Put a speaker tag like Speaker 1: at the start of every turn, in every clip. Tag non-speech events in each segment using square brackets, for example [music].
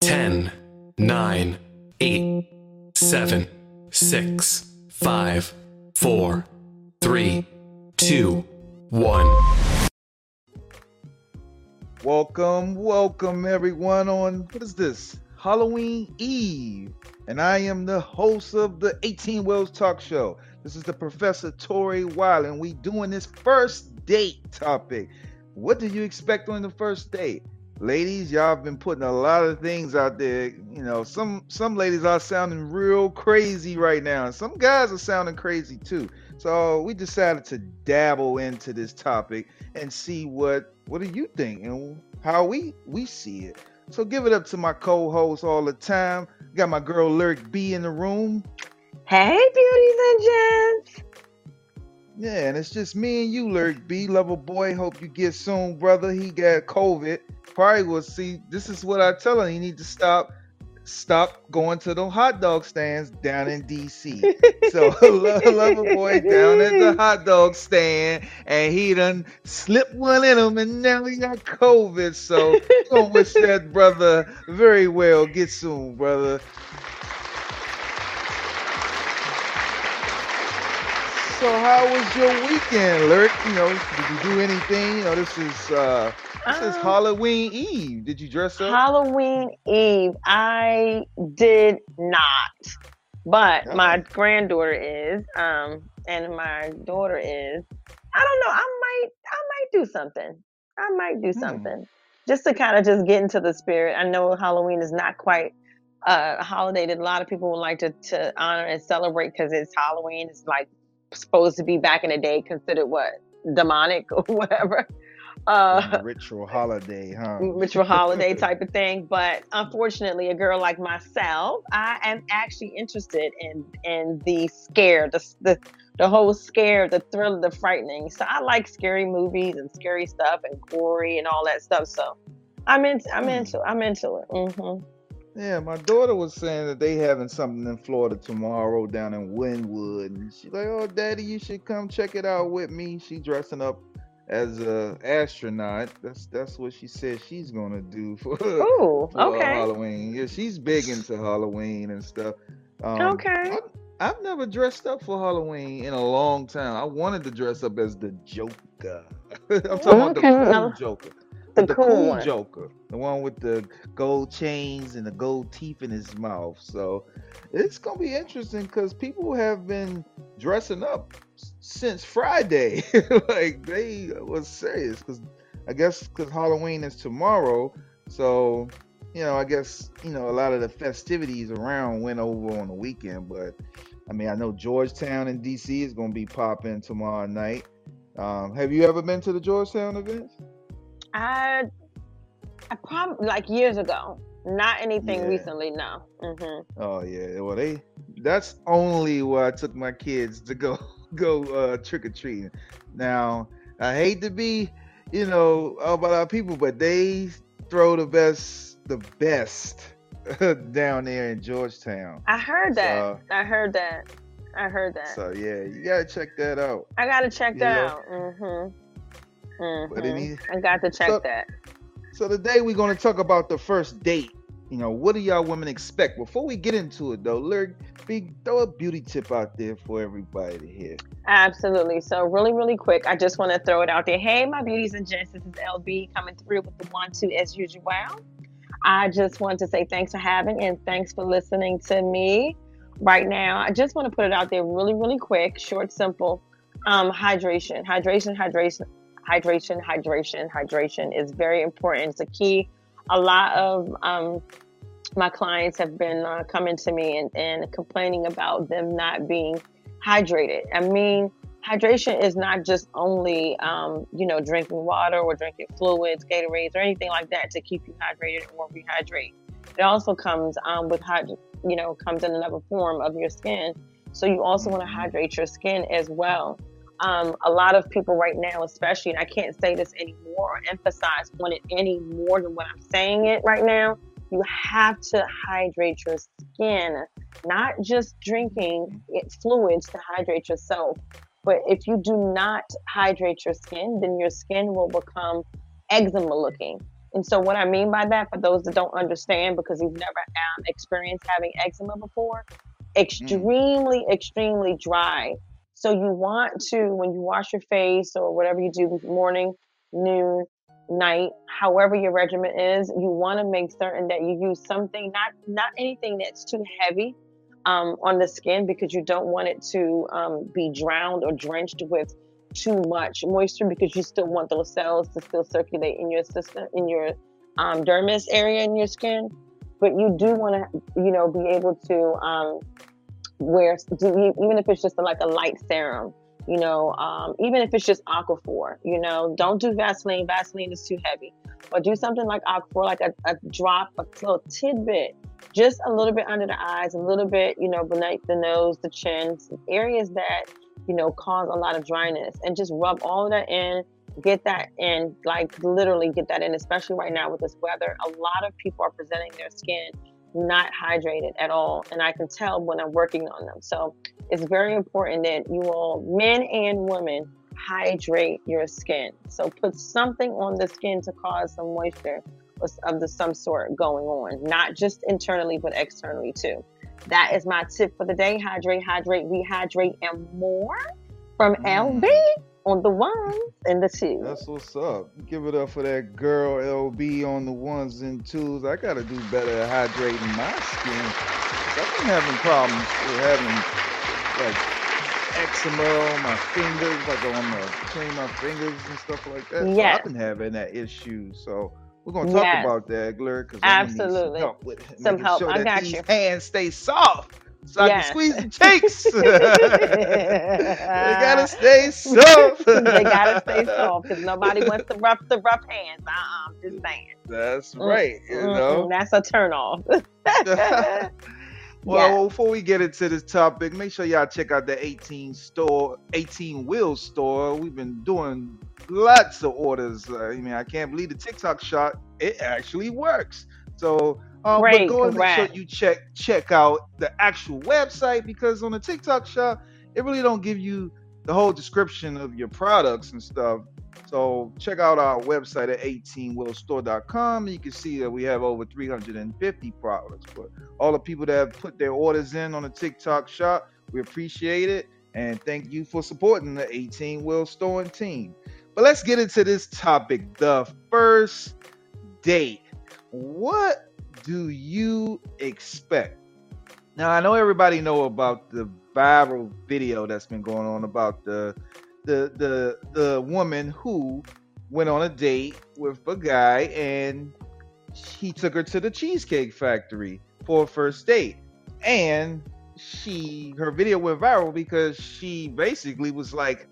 Speaker 1: 10, 9, 8, 7, 6, 5, 4, 3, 2, 1.
Speaker 2: Welcome, welcome everyone on what is this? Halloween Eve. And I am the host of the 18 Wheels Talk Show. This is the Professor Tori Wiley, and we doing this first date topic. What do you expect on the first date? Ladies, y'all have been putting a lot of things out there. You know, some some ladies are sounding real crazy right now, some guys are sounding crazy too. So we decided to dabble into this topic and see what what do you think and how we we see it. So give it up to my co-host all the time. Got my girl Lyric B in the room.
Speaker 3: Hey, beauties and gents.
Speaker 2: Yeah, and it's just me and you, Lyric B. Lover boy. Hope you get soon, brother. He got COVID. Probably will see. This is what I tell him. He need to stop stop going to the hot dog stands down in DC. [laughs] so [laughs] lover boy down at the hot dog stand, and he done slipped one in him, and now he got COVID. So gonna wish that brother very well. Get soon, brother. So how was your weekend, Lyric? You know, did you do anything? You know, this is uh this is
Speaker 3: Um,
Speaker 2: Halloween Eve. Did you dress up?
Speaker 3: Halloween Eve. I did not, but
Speaker 2: Oh.
Speaker 3: my granddaughter is, um, and my daughter is. I don't know. I might, I might do something. I might do
Speaker 2: Hmm.
Speaker 3: something just to kind of just get into the spirit. I know Halloween is not quite uh, a holiday that a lot of people would like to to honor and celebrate because it's Halloween. It's like supposed to be back in the day considered what demonic [laughs] or whatever. Uh,
Speaker 2: ritual holiday, huh? [laughs]
Speaker 3: ritual holiday [laughs] type of thing. But unfortunately, a girl like myself, I am actually interested in in the scare, the the the whole scare, the thrill, the frightening. So I like scary movies and scary stuff and gory and all that stuff. So I'm into I'm
Speaker 2: Hmm.
Speaker 3: into I'm into it. hmm
Speaker 2: Yeah, my daughter was saying that they having something in Florida tomorrow down in Wynwood, and she's like, "Oh, Daddy, you should come check it out with me." She dressing up as a astronaut. That's that's what she said she's gonna do [laughs] for,
Speaker 3: Ooh,
Speaker 2: for
Speaker 3: okay,
Speaker 2: Halloween. Yeah, she's big into Halloween and stuff. Um,
Speaker 3: okay.
Speaker 2: I, I've never dressed up for Halloween in a long time. I wanted to dress up as the Joker. [laughs] I'm talking about the cool Joker.
Speaker 3: The
Speaker 2: the
Speaker 3: cool
Speaker 2: cool. Joker, the one with the gold chains and the gold teeth in his mouth. So it's gonna be interesting because people have been dressing up since Friday. [laughs] like they was serious because I guess because Halloween is tomorrow. So you know, I guess you know a lot of the festivities around went over on the weekend. But I mean, I know Georgetown in DC is gonna be popping tomorrow night. Um, have you ever been to the Georgetown events?
Speaker 3: I I probably like years ago. Not anything
Speaker 2: Yeah.
Speaker 3: recently. No. hmm
Speaker 2: Oh yeah, well they that's only where I took my kids to go [laughs] go uh trick or treating. Now I hate to be, you know, about our people, but they throw the best the best [laughs] down there in Georgetown.
Speaker 3: I heard that.
Speaker 2: So-
Speaker 3: I heard that. I heard that.
Speaker 2: So yeah, you gotta check that out.
Speaker 3: I gotta check
Speaker 2: You
Speaker 3: that
Speaker 2: know?
Speaker 3: out. Mm-hmm.
Speaker 2: But
Speaker 3: hmm
Speaker 2: any
Speaker 3: I got to check
Speaker 2: So-
Speaker 3: that.
Speaker 2: So today we're gonna talk about the first date. You know, what do y'all women expect? Before we get into it though, Lyric B throw a beauty tip out there for everybody to hear.
Speaker 3: Absolutely. So really, really quick, I just want to throw it out there. Hey, my beauties and gents, this is LB coming through with the one, two as usual. I just want to say thanks for having and thanks for listening to me right now. I just want to put it out there really, really quick, short, simple. Um, hydration, hydration, hydration, hydration, hydration, hydration is very important. It's a key. A lot of um, my clients have been uh, coming to me and, and complaining about them not being hydrated. I mean, hydration is not just only, um, you know, drinking water or drinking fluids, Gatorades, or anything like that to keep you hydrated or rehydrate. It also comes um, with, hyd- you know, comes in another form of your skin. So you also want to hydrate your skin as well. Um, a lot of people right now, especially, and I can't say this anymore or emphasize on it any more than what I'm saying it right now. You have to hydrate your skin, not just drinking it, fluids to hydrate yourself. But if you do not hydrate your skin, then your skin will become eczema looking. And so, what I mean by that, for those that don't understand, because you've never um, experienced having eczema before, extremely, mm. extremely dry. So, you want to, when you wash your face or whatever you do morning, noon, night, however your regimen is, you want to make certain that you use something, not not anything that's too heavy um, on the skin, because you don't want it to um, be drowned or drenched with too much moisture, because you still want those cells to still circulate in your system, in your um, dermis area in your skin. But you do want to, you know, be able to wear, even if it's just like a light serum you know, um, even if it's just Aquaphor, you know, don't do Vaseline. Vaseline is too heavy. But do something like Aquaphor, like a, a drop, a little tidbit, just a little bit under the eyes, a little bit, you know, beneath the nose, the chin, areas that, you know, cause a lot of dryness. And just rub all that in, get that in, like literally get that in, especially right now with this weather. A lot of people are presenting their skin not hydrated at all. And I can tell when I'm working on them. So it's very important that you all, men and women, hydrate your skin. So put something on the skin to cause some moisture of the some sort going on, not just internally, but externally too. That is my tip for the day. Hydrate, hydrate, rehydrate, and more from mm. LB on the ones and the twos.
Speaker 2: That's what's up. Give it up for that girl LB on the ones and twos. I gotta do better at hydrating my skin. I've been having problems with having like eczema on my fingers, like I want to clean my fingers and stuff like that. So I've been having that issue. So we're gonna talk yes. about that, Glur, because
Speaker 3: absolutely some help with
Speaker 2: some
Speaker 3: help. Sure I got you.
Speaker 2: Hands stay soft so. I can squeeze the cheeks. [laughs] they gotta stay soft.
Speaker 3: they gotta stay soft because nobody wants to rough the rough hands. Uh-uh, I'm just saying.
Speaker 2: That's mm, right. Mm-hmm. You know,
Speaker 3: that's a turn off. [laughs] [laughs]
Speaker 2: Well, yeah. before we get into this topic, make sure y'all check out the 18 store, 18 wheel store. We've been doing lots of orders. Uh, I mean, I can't believe the TikTok shop. It actually works. So um, Great, but go and make sure you check check out the actual website because on the TikTok shop, it really don't give you the whole description of your products and stuff. So check out our website at 18wheelstore.com. You can see that we have over 350 products. But all the people that have put their orders in on the TikTok shop, we appreciate it. And thank you for supporting the 18 Wheel Store team. But let's get into this topic the first date. What do you expect? Now I know everybody know about the viral video that's been going on about the the the the woman who went on a date with a guy and he took her to the cheesecake factory for a first date and she her video went viral because she basically was like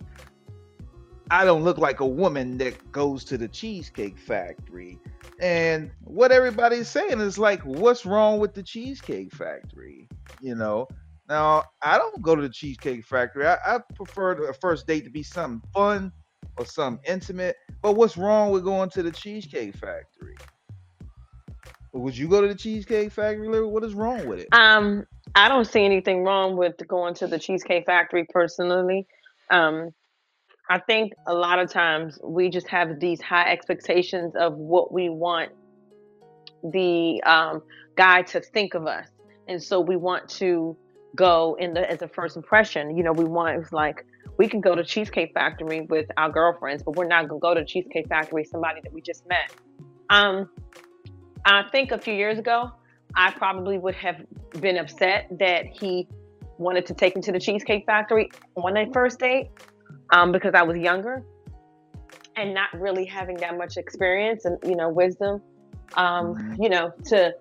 Speaker 2: I don't look like a woman that goes to the cheesecake factory and what everybody's saying is like, what's wrong with the Cheesecake Factory? You know, now I don't go to the Cheesecake Factory. I, I prefer a first date to be something fun or something intimate. But what's wrong with going to the Cheesecake Factory? Would you go to the Cheesecake Factory? What is wrong with it?
Speaker 3: Um, I don't see anything wrong with going to the Cheesecake Factory personally. Um, I think a lot of times we just have these high expectations of what we want the um, guy to think of us, and so we want to go in the as a first impression. You know, we want it's like we can go to Cheesecake Factory with our girlfriends, but we're not gonna go to Cheesecake Factory with somebody that we just met. Um, I think a few years ago, I probably would have been upset that he wanted to take me to the Cheesecake Factory on a first date um, because I was younger and not really having that much experience and you know wisdom, um, mm-hmm. you know, to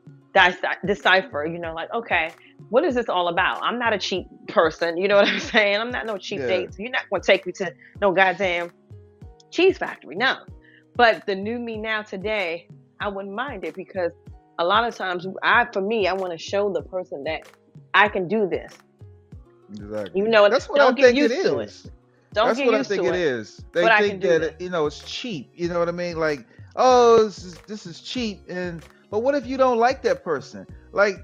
Speaker 3: decipher. You know, like okay, what is this all about? I'm not a cheap person. You know what I'm [laughs] saying? I'm not no cheap yeah. date. So you're not going to take me to no goddamn cheese factory. No. But the new me now today, I wouldn't mind it because a lot of times, I for me, I want to show the person that I can do this.
Speaker 2: Exactly.
Speaker 3: You know, that's what don't I get used to it. Don't
Speaker 2: That's what I think it, it is. They think that it, you know it's cheap. You know what I mean? Like, oh, this is this is cheap. And but what if you don't like that person? Like,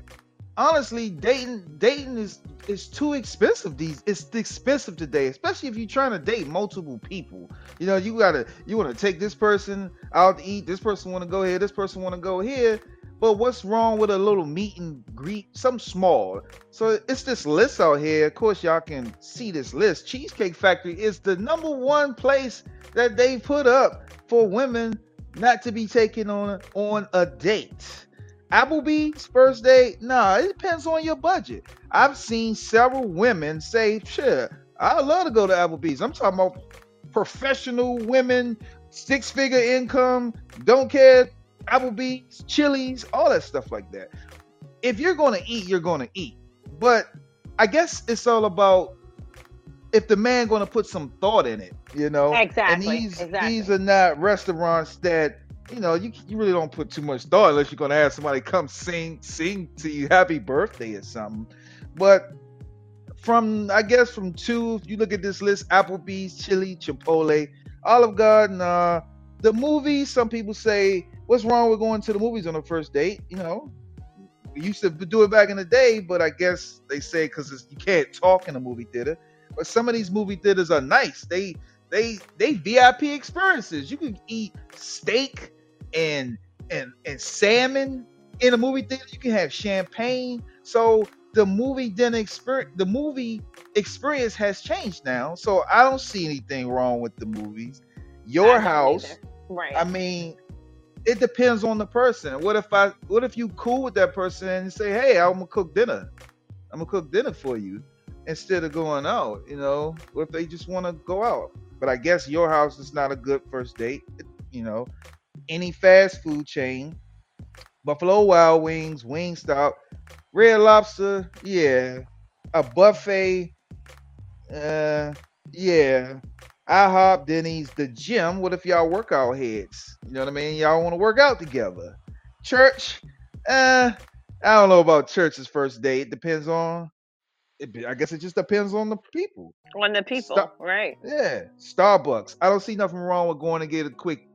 Speaker 2: honestly, dating dating is is too expensive. These it's expensive today, especially if you're trying to date multiple people. You know, you gotta you want to take this person out to eat. This person want to go here. This person want to go here. But what's wrong with a little meet and greet, something small? So it's this list out here. Of course, y'all can see this list. Cheesecake Factory is the number one place that they put up for women not to be taken on on a date. Applebee's first date? Nah, it depends on your budget. I've seen several women say, "Sure, I love to go to Applebee's." I'm talking about professional women, six figure income, don't care Applebee's, Chili's, all that stuff like that. If you're going to eat, you're going to eat. But I guess it's all about if the man going to put some thought in it, you know.
Speaker 3: Exactly.
Speaker 2: And these
Speaker 3: exactly.
Speaker 2: these are not restaurants that you know you you really don't put too much thought unless you're going to have somebody come sing sing to you happy birthday or something. But from I guess from two, if you look at this list: Applebee's, Chili, Chipotle, Olive Garden. Uh, the movies. Some people say what's wrong with going to the movies on the first date? You know, we used to do it back in the day, but I guess they say because you can't talk in a movie theater. But some of these movie theaters are nice. They they they VIP experiences. You can eat steak and and and salmon in a movie theater. You can have champagne. So the movie dinner experience, the movie experience has changed now. So I don't see anything wrong with the movies. Your house,
Speaker 3: either. right?
Speaker 2: I mean, it depends on the person. What if I what if you cool with that person and say, Hey, I'm gonna cook dinner. I'm gonna cook dinner for you instead of going out, you know? What if they just wanna go out? But I guess your house is not a good first date, you know. Any fast food chain, Buffalo Wild Wings, Wingstop, Red Lobster, yeah. A buffet, uh yeah. IHOP, Denny's, the gym. What if y'all workout heads? You know what I mean? Y'all want to work out together. Church, uh, I don't know about church's first date. Depends on. It, I guess it just depends on the people.
Speaker 3: On the people,
Speaker 2: Stop.
Speaker 3: right?
Speaker 2: Yeah, Starbucks. I don't see nothing wrong with going to get a quick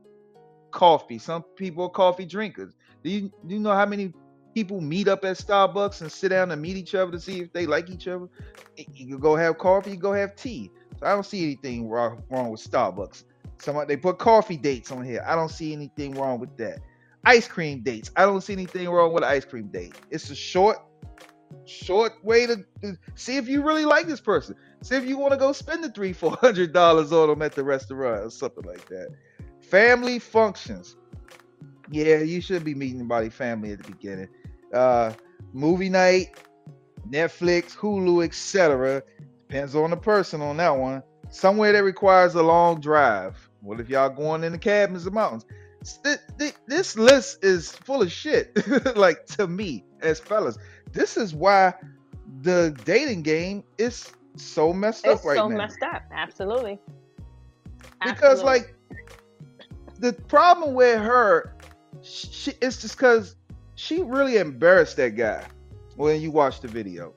Speaker 2: coffee. Some people are coffee drinkers. Do you do you know how many people meet up at Starbucks and sit down and meet each other to see if they like each other? You can go have coffee, you go have tea. So I don't see anything wrong, wrong with Starbucks. Somebody they put coffee dates on here. I don't see anything wrong with that. Ice cream dates. I don't see anything wrong with ice cream date. It's a short, short way to, to see if you really like this person. See if you want to go spend the three, four hundred dollars on them at the restaurant or something like that. Family functions. Yeah, you should be meeting somebody family at the beginning. Uh, movie night, Netflix, Hulu, etc. Depends on the person on that one. Somewhere that requires a long drive. What if y'all going in the cabins of mountains? Th- th- This list is full of shit. [laughs] like to me, as fellas, this is why the dating game is so messed
Speaker 3: It's
Speaker 2: up right
Speaker 3: so
Speaker 2: now.
Speaker 3: messed up. Absolutely.
Speaker 2: because
Speaker 3: Absolutely.
Speaker 2: like the problem with her she it's just because she really embarrassed that guy when you watch the video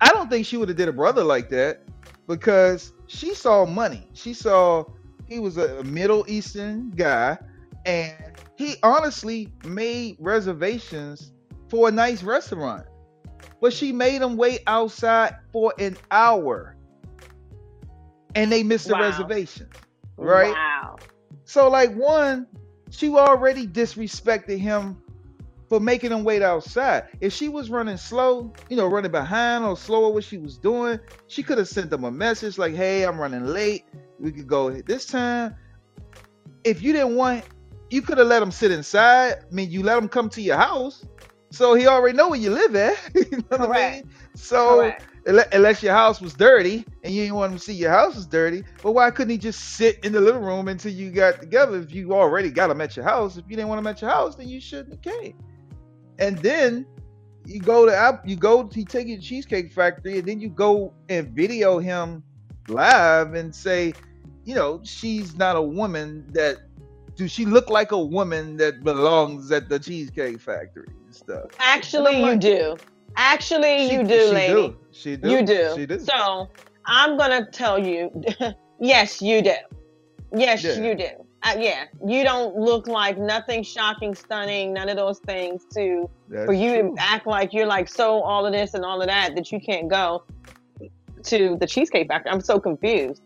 Speaker 2: i don't think she would have did a brother like that because she saw money she saw he was a middle eastern guy and he honestly made reservations for a nice restaurant but she made him wait outside for an hour and they missed the
Speaker 3: Wow.
Speaker 2: reservation right
Speaker 3: Wow.
Speaker 2: so like one, she already disrespected him for making them wait outside. If she was running slow, you know, running behind or slower what she was doing, she could have sent them a message like, "Hey, I'm running late. We could go this time." If you didn't want, you could have let them sit inside. I mean, you let them come to your house, so he already know where you live at. [laughs] you know what I mean? So
Speaker 3: Correct.
Speaker 2: Unless your house was dirty and you didn't want him to see your house was dirty. But why couldn't he just sit in the living room until you got together? If you already got him at your house, if you didn't want him at your house, then you shouldn't have came. And then you go to App, you go to take you to Cheesecake Factory, and then you go and video him live and say, you know, she's not a woman that. Do she look like a woman that belongs at the Cheesecake Factory and stuff?
Speaker 3: Actually, you do. Actually,
Speaker 2: She-
Speaker 3: you do,
Speaker 2: she
Speaker 3: lady.
Speaker 2: Do. She do.
Speaker 3: You do.
Speaker 2: She do.
Speaker 3: So I'm gonna tell you, [laughs] yes, you do. Yes,
Speaker 2: Yeah.
Speaker 3: you do. Uh, yeah, you don't look like nothing shocking, stunning, none of those things to
Speaker 2: That's
Speaker 3: for you
Speaker 2: true.
Speaker 3: to act like you're like so all of this and all of that that you can't go to the Cheesecake Factory. I'm so confused.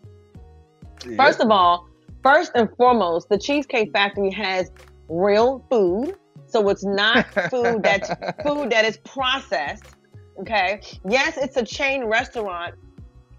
Speaker 2: Yeah.
Speaker 3: First of all, first and foremost, the Cheesecake Factory has real food. So it's not food that's [laughs] food that is processed. Okay. Yes, it's a chain restaurant,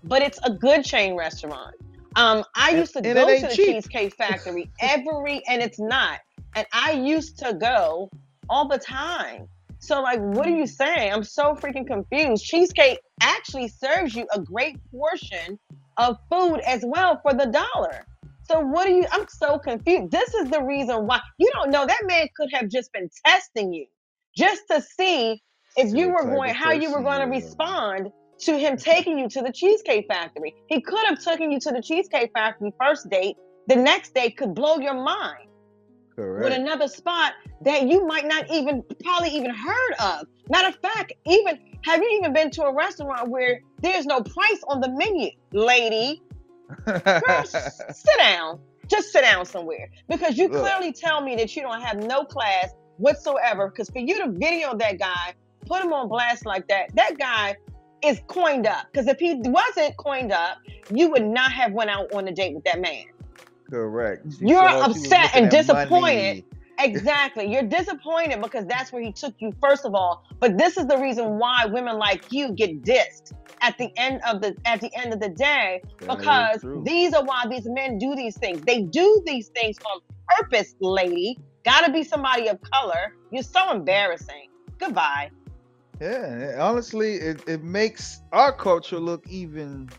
Speaker 3: but it's a good chain restaurant. Um, I
Speaker 2: And-
Speaker 3: used to go to the
Speaker 2: cheap.
Speaker 3: Cheesecake Factory every, and it's not. And I used to go all the time. So, like, what are you saying? I'm so freaking confused. Cheesecake actually serves you a great portion of food as well for the dollar. So, what are you? I'm so confused. This is the reason why you don't know that man could have just been testing you just to see if you were going, how you were going to respond to him taking you to the Cheesecake Factory. He could have taken you to the Cheesecake Factory first date. The next day could blow your mind
Speaker 2: Correct.
Speaker 3: with another spot that you might not even probably even heard of. Matter of fact, even have you even been to a restaurant where there's no price on the menu, lady? Girl, [laughs] sit down. Just sit down somewhere because you
Speaker 2: Look.
Speaker 3: clearly tell me that you don't have no class whatsoever. Because for you to video that guy, put him on blast like that, that guy is coined up. Because if he wasn't coined up, you would not have went out on a date with that man.
Speaker 2: Correct. She
Speaker 3: You're
Speaker 2: saw she was
Speaker 3: upset and disappointed
Speaker 2: money.
Speaker 3: Exactly. You're disappointed because that's where he took you, first of all. But this is the reason why women like you get dissed at the end of the at the end of the day
Speaker 2: That
Speaker 3: because these are why these men do these things. They do these things on purpose, lady. Gotta be somebody of color. You're so embarrassing. Goodbye.
Speaker 2: Yeah, honestly, it, it makes our culture look even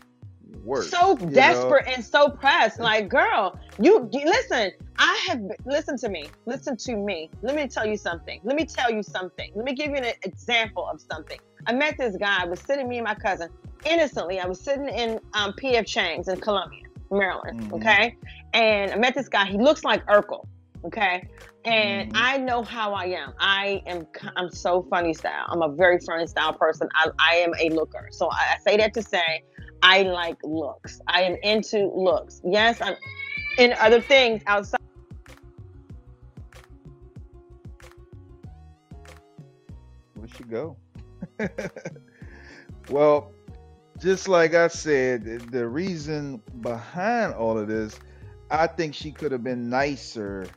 Speaker 2: worse.
Speaker 3: so
Speaker 2: you know?
Speaker 3: desperate and so pressed. Like, girl, you, you listen. I have listen to me. Listen to me. Let me tell you something. Let me tell you something. Let me give you an example of something. I met this guy. I was sitting me and my cousin innocently. I was sitting in um, PF Chang's in Columbia, Maryland.
Speaker 2: Mhm.
Speaker 3: Okay, and I met this guy. He looks like Urkel. Okay. And
Speaker 2: Mhm.
Speaker 3: I know how I am. I am. I'm so funny style. I'm a very funny style person. I, I am a looker. So I, I say that to say I like looks. I am into looks. Yes, I'm in other things outside.
Speaker 2: Where'd she go? [laughs] well, just like I said, the reason behind all of this, I think she could have been nicer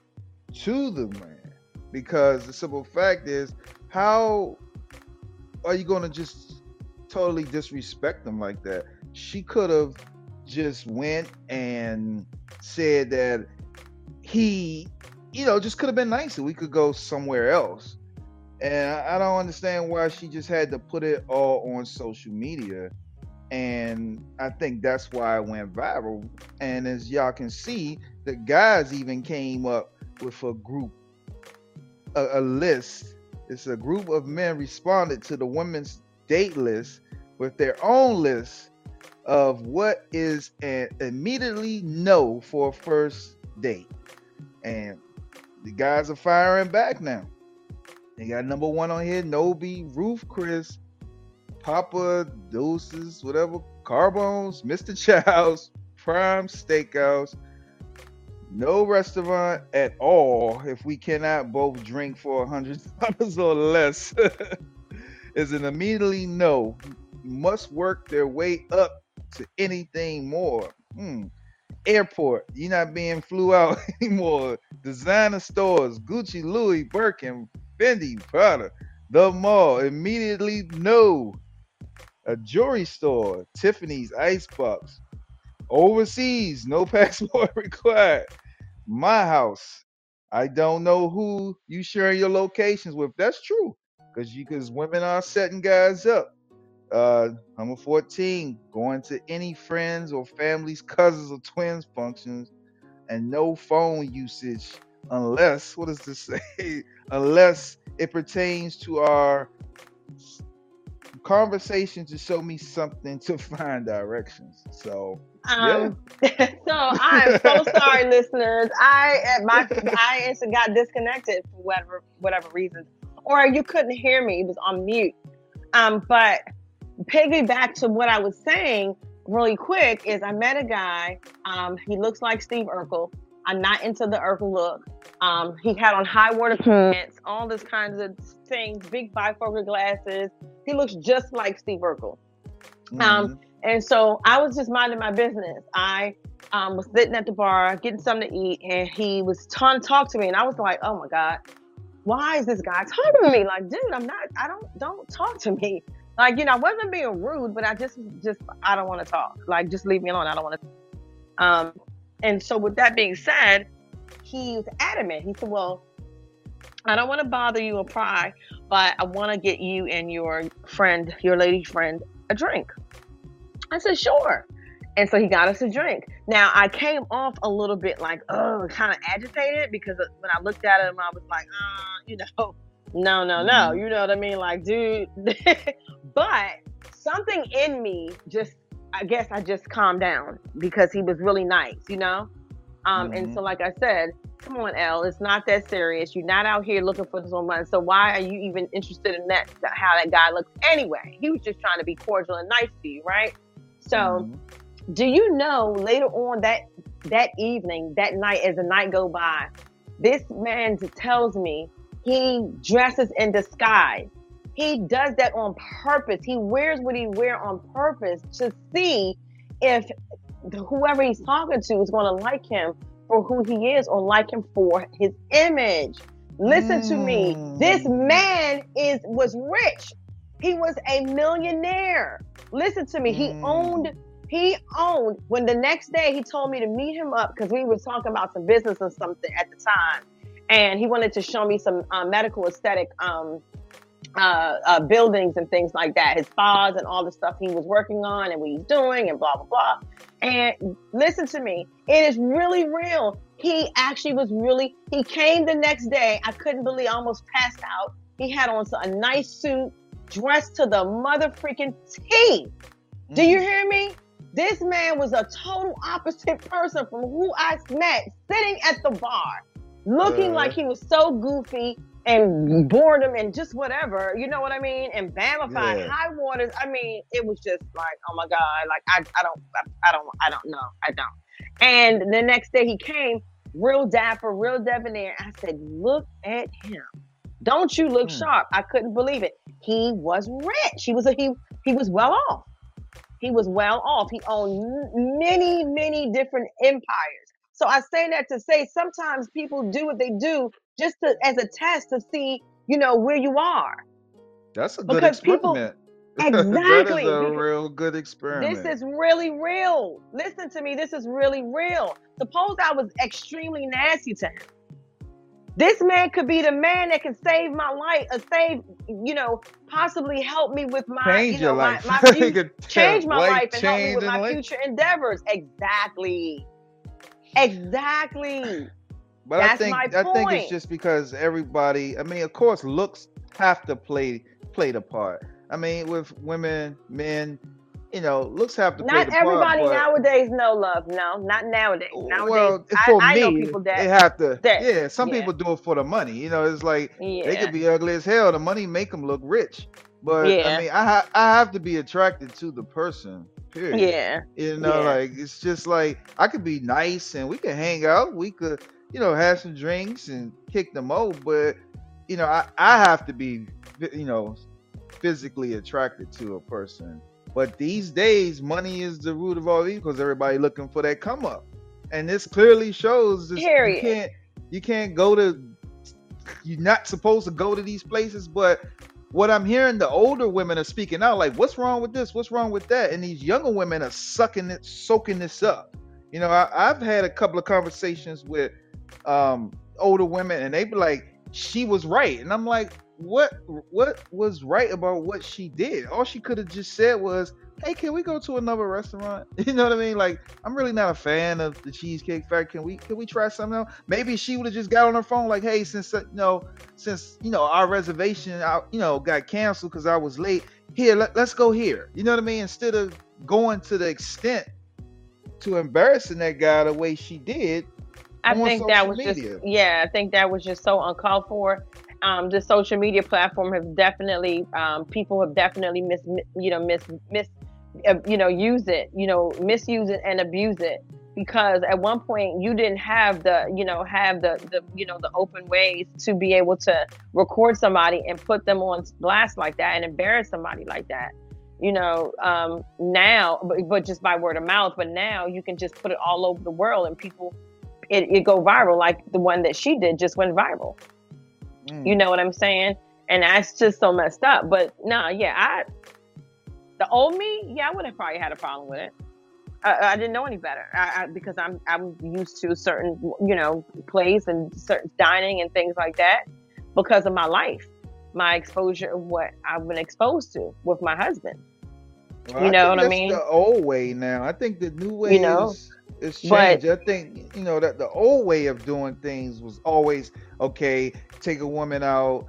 Speaker 2: to the man because the simple fact is, how are you going to just totally disrespect him like that? She could have just went and said that he, you know, just could have been nicer. We could go somewhere else. And I don't understand why she just had to put it all on social media. And I think that's why it went viral. And as y'all can see, the guys even came up with a group, a, a list. It's a group of men responded to the women's date list with their own list of what is an immediately no for a first date. And the guys are firing back now. They got number one on here, Nobu, Ruth's Chris, Papa, Deuces, whatever, Carbones, Mr. Childs, Prime Steakhouse. No restaurant at all if we cannot both drink for a hundred [laughs] dollars or less [laughs] is an immediately no. Must work their way up to anything more. Hmm. Airport, you're not being flew out [laughs] anymore. Designer stores, Gucci, Louis, Birkin, Fendi, Prada, the mall, immediately no. A jewelry store, Tiffany's, Icebox. Overseas, no [laughs] passport required. My house. I don't know who you sharing your locations with. That's true. Cause you cause women are setting guys up. Uh number 14, going to any friends or families, cousins or twins functions, and no phone usage unless what does this [laughs] say? unless it pertains to our s- conversation to show me something to [laughs] find directions. So
Speaker 3: Um, [laughs] so I'm so sorry, listeners. I my I instantly got disconnected for whatever whatever reason, or you couldn't hear me. It was on mute. Um, but piggyback to what I was saying really quick is I met a guy. Um, he looks like Steve Urkel. I'm not into the Urkel look. Um, he had on high water pants, all this kinds of things, big bifocal glasses. He looks just like Steve Urkel.
Speaker 2: Mhm.
Speaker 3: Um, and so I was just minding my business. I um, was sitting at the bar getting something to eat, and he was trying to talk to me, and I was like, "Oh my god, why is this guy talking to me? Like, dude, I'm not. I don't. Don't talk to me. Like, you know, I wasn't being rude, but I just, just, I don't want to talk. Like, just leave me alone. I don't want to. Um, and so with that being said, he was adamant. He said, "Well, I don't want to bother you or pry, but I want to get you and your friend, your lady friend, a drink." I said, "Sure." And so he got us a drink. Now I came off a little bit like, oh, kind of agitated because when I looked at him, I was like, uh, you know, [laughs] no, no, no.
Speaker 2: Mhm.
Speaker 3: You know what I mean? Like, dude. [laughs] but something in me just, I guess I just calmed down because he was really nice, you know? Um, And
Speaker 2: Mhm.
Speaker 3: so, like I said, come on, L, it's not that serious. You're not out here looking for some money. So why are you even interested in that, how that guy looks anyway? He was just trying to be cordial and nice to you, right? So,
Speaker 2: Mhm.
Speaker 3: do you know later on that that evening, that night, as the night go by, this man tells me he dresses in disguise. He does that on purpose. He wears what he wear on purpose to see if whoever he's talking to is going to like him for who he is or like him for his image. Listen to me. This
Speaker 2: Mm.
Speaker 3: man is was rich. He was a millionaire. Listen to me. He
Speaker 2: Mm.
Speaker 3: owned he owned when the next day he told me to meet him up because we were talking about some business or something at the time and he wanted to show me some uh, medical aesthetic um, uh, uh, buildings and things like that. His spas and all the stuff he was working on and what he's doing and blah blah blah. And listen to me it is really real. He actually was really he came the next day. I couldn't believe I almost passed out. He had on a nice suit dressed to the mother freaking t. Do you hear me? This man was a total opposite person from who I met sitting at the bar, looking
Speaker 2: Uh.
Speaker 3: like he was so goofy and boredom and just whatever. You know what I mean? And Bamified,
Speaker 2: Yeah.
Speaker 3: high waters. I mean, it was just like, oh my God, like I, I don't, I, I don't, I don't know. I don't. And the next day he came, real dapper, real debonair. I said, look at him. Don't you look
Speaker 2: Hmm.
Speaker 3: sharp? I couldn't believe it. He was rich. He was a, he he was well off. He was well off. He owned many, many different empires. So I say that to say sometimes people do what they do just to, as a test to see, you know, where you are.
Speaker 2: That's a good
Speaker 3: Because people-
Speaker 2: experiment.
Speaker 3: Exactly, [laughs]
Speaker 2: that is a real good experiment.
Speaker 3: This is really real. Listen to me. This is really real. Suppose I was extremely nasty to him. This man could be the man that can save my life, or save, you know, possibly help me with my,
Speaker 2: change
Speaker 3: you know,
Speaker 2: your
Speaker 3: my,
Speaker 2: life.
Speaker 3: my [laughs]
Speaker 2: You
Speaker 3: future, change my
Speaker 2: life
Speaker 3: life and help me with my
Speaker 2: life-
Speaker 3: future endeavors. Exactly. Exactly.
Speaker 2: But I think I think it's just because everybody. I mean, of course, looks have to play play the part. I mean, with women, men, you know, looks have to play
Speaker 3: Not everybody
Speaker 2: part.
Speaker 3: nowadays know love. No, not nowadays. Nowadays,
Speaker 2: well,
Speaker 3: I,
Speaker 2: for
Speaker 3: I
Speaker 2: me,
Speaker 3: know people that.
Speaker 2: they have to.
Speaker 3: that-
Speaker 2: yeah, some
Speaker 3: yeah.
Speaker 2: people do it for the money. You know, it's like
Speaker 3: yeah.
Speaker 2: they could be ugly as hell. The money make them look rich. But
Speaker 3: Yeah.
Speaker 2: I mean, I ha- I have to be attracted to the person. Period.
Speaker 3: yeah.
Speaker 2: You know,
Speaker 3: Yeah.
Speaker 2: like it's just like I could be nice and we could hang out. We could, you know, have some drinks and kick them out. But you know, I, I have to be, you know, physically attracted to a person. But these days, money is the root of all evil because everybody looking for that come up, and this clearly shows this, you can't you can't go to you're not supposed to go to these places, but what I'm hearing, the older women are speaking out like, "What's wrong with this? What's wrong with that?" And these younger women are sucking it, soaking this up. You know, I, I've had a couple of conversations with um, older women, and they be like, "She was right," and I'm like, "What? What was right about what she did? All she could have just said was." Hey, can we go to another restaurant? [laughs] You know what I mean? Like, I'm really not a fan of the Cheesecake Factory. Can we can we try something else? Maybe she would have just got on her phone like, hey, since uh, you know, since you know our reservation, I, you know, got canceled because I was late. Here, let, let's go here. You know what I mean? Instead of going to the extent to embarrassing that guy the way she did.
Speaker 3: I think that was
Speaker 2: media.
Speaker 3: just yeah. I think that was just so uncalled for. Um, the social media platform have definitely um, people have definitely mis you know mis mis uh, you know use it you know misuse it and abuse it. Because at one point you didn't have the you know have the the you know the open ways to be able to record somebody and put them on blast like that and embarrass somebody like that you know um, now but, but just by word of mouth. But now you can just put it all over the world and people it, it go viral like the one that she did just went viral mm. you know what i'm saying and that's just so messed up but no nah, yeah i the old me yeah i would have probably had a problem with it I, I didn't know any better I, I, because I'm I'm used to certain you know place and certain dining and things like that because of my life, my exposure of what I've been exposed to with my husband. Well, you know what I mean?
Speaker 2: The old way now. I think the new way you know, is, is changed. But, I think you know that the old way of doing things was always okay. Take a woman out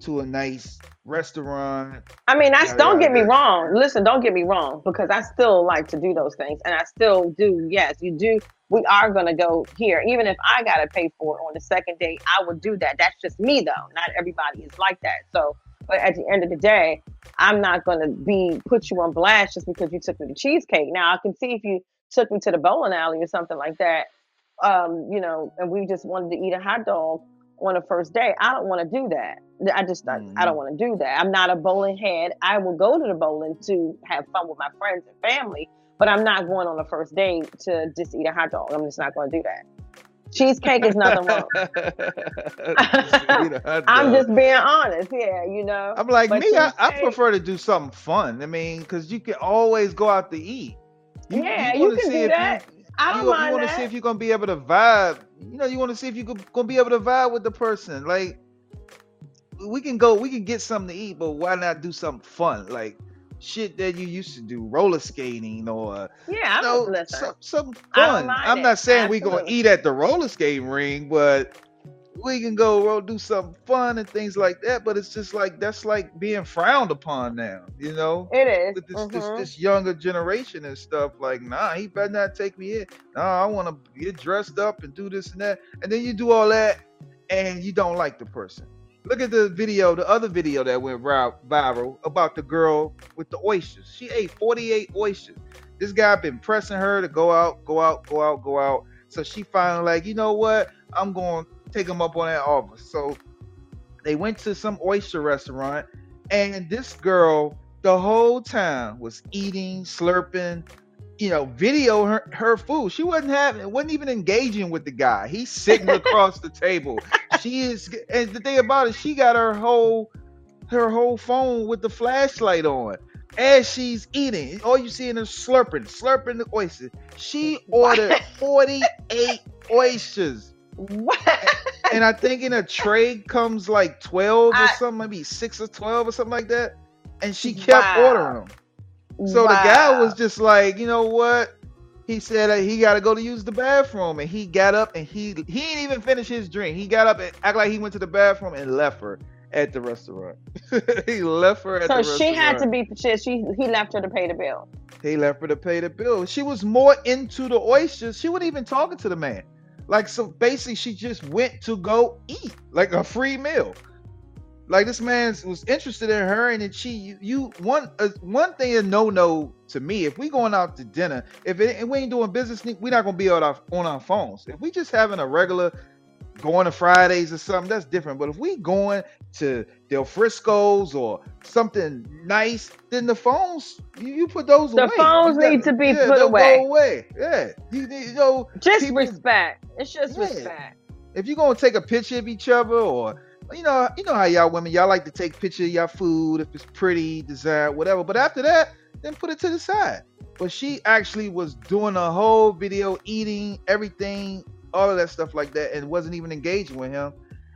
Speaker 2: to a nice restaurant.
Speaker 3: I mean, I don't get me wrong. Listen, don't get me wrong because I still like to do those things, and I still do. Yes, you do. We are gonna go here, even if I gotta pay for it on the second date. I would do that. That's just me, though. Not everybody is like that. So, but at the end of the day, I'm not gonna be put you on blast just because you took me to cheesecake. Now, I can see if you took me to the bowling alley or something like that. Um, you know, and we just wanted to eat a hot dog on a first date. I don't want to do that. I just mm-hmm. I don't mm-hmm. want to do that. I'm not a bowling head. I will go to the bowling to have fun with my friends and family, but I'm not going on a first date to just eat a hot dog. I'm just not going to do that. Cheesecake is nothing wrong. [laughs] [laughs] I'm just being honest. Yeah, you know.
Speaker 2: I'm like but me. I, I, prefer to do something fun. I mean, because you can always go out to eat.
Speaker 3: You, yeah, you, you can do that. You, I don't
Speaker 2: you,
Speaker 3: mind
Speaker 2: you want to see if you're gonna be able to vibe. You know, you want to see if you're gonna be able to vibe with the person. Like, we can go, we can get something to eat, but why not do something fun? Like shit that you used to do, roller skating or
Speaker 3: yeah,
Speaker 2: you know, some, something fun. I'm not saying we're gonna eat at the roller skating ring, but we can go do something fun and things like that. But it's just like that's like being frowned upon now, you know.
Speaker 3: It is.
Speaker 2: With this, mm-hmm. this, this younger generation and stuff. Like, nah, he better not take me in. Nah, I want to get dressed up and do this and that. And then you do all that, and you don't like the person. Look at the video, the other video that went viral about the girl with the oysters. She ate 48 oysters. This guy been pressing her to go out, go out, go out, go out. So she finally like, you know what? I'm going take them up on that offer. So they went to some oyster restaurant, and this girl the whole time was eating, slurping, you know, video her, her food. She wasn't having, wasn't even engaging with the guy. He's sitting [laughs] across the table. She is, and the thing about it, she got her whole, her whole phone with the flashlight on as she's eating. All you see in is slurping, slurping the oysters. She [laughs] ordered 48 oysters.
Speaker 3: What?
Speaker 2: And I think in a tray comes like 12 or something, maybe six or 12 or something like that. And she kept wow. ordering them. So wow. the guy was just like, you know what? He said he got to go to use the bathroom, and he got up and he he didn't even finish his drink. He got up and act like he went to the bathroom and left her at the restaurant. [laughs] he left her at so the
Speaker 3: restaurant. So she had to be she, she he left her to pay the bill.
Speaker 2: He left her to pay the bill. She was more into the oysters. She wasn't even talking to the man. Like so basically she just went to go eat like a free meal. Like this man was interested in her and then she you, you one uh, one thing a no no to me if we going out to dinner if, it, if we ain't doing business we're not gonna be on our on our phones if we just having a regular going to Fridays or something, that's different. But if we going to Del Frisco's or something nice, then the phones you, you put those
Speaker 3: the
Speaker 2: away.
Speaker 3: The phones need to be yeah, put away.
Speaker 2: Go away. Yeah, you, you know,
Speaker 3: just people, respect. It's just yeah. respect.
Speaker 2: If you're gonna take a picture of each other, or you know, you know how y'all women y'all like to take picture of y'all food if it's pretty, design, whatever. But after that, then put it to the side. But she actually was doing a whole video, eating everything all of that stuff like that, and wasn't even engaging with him.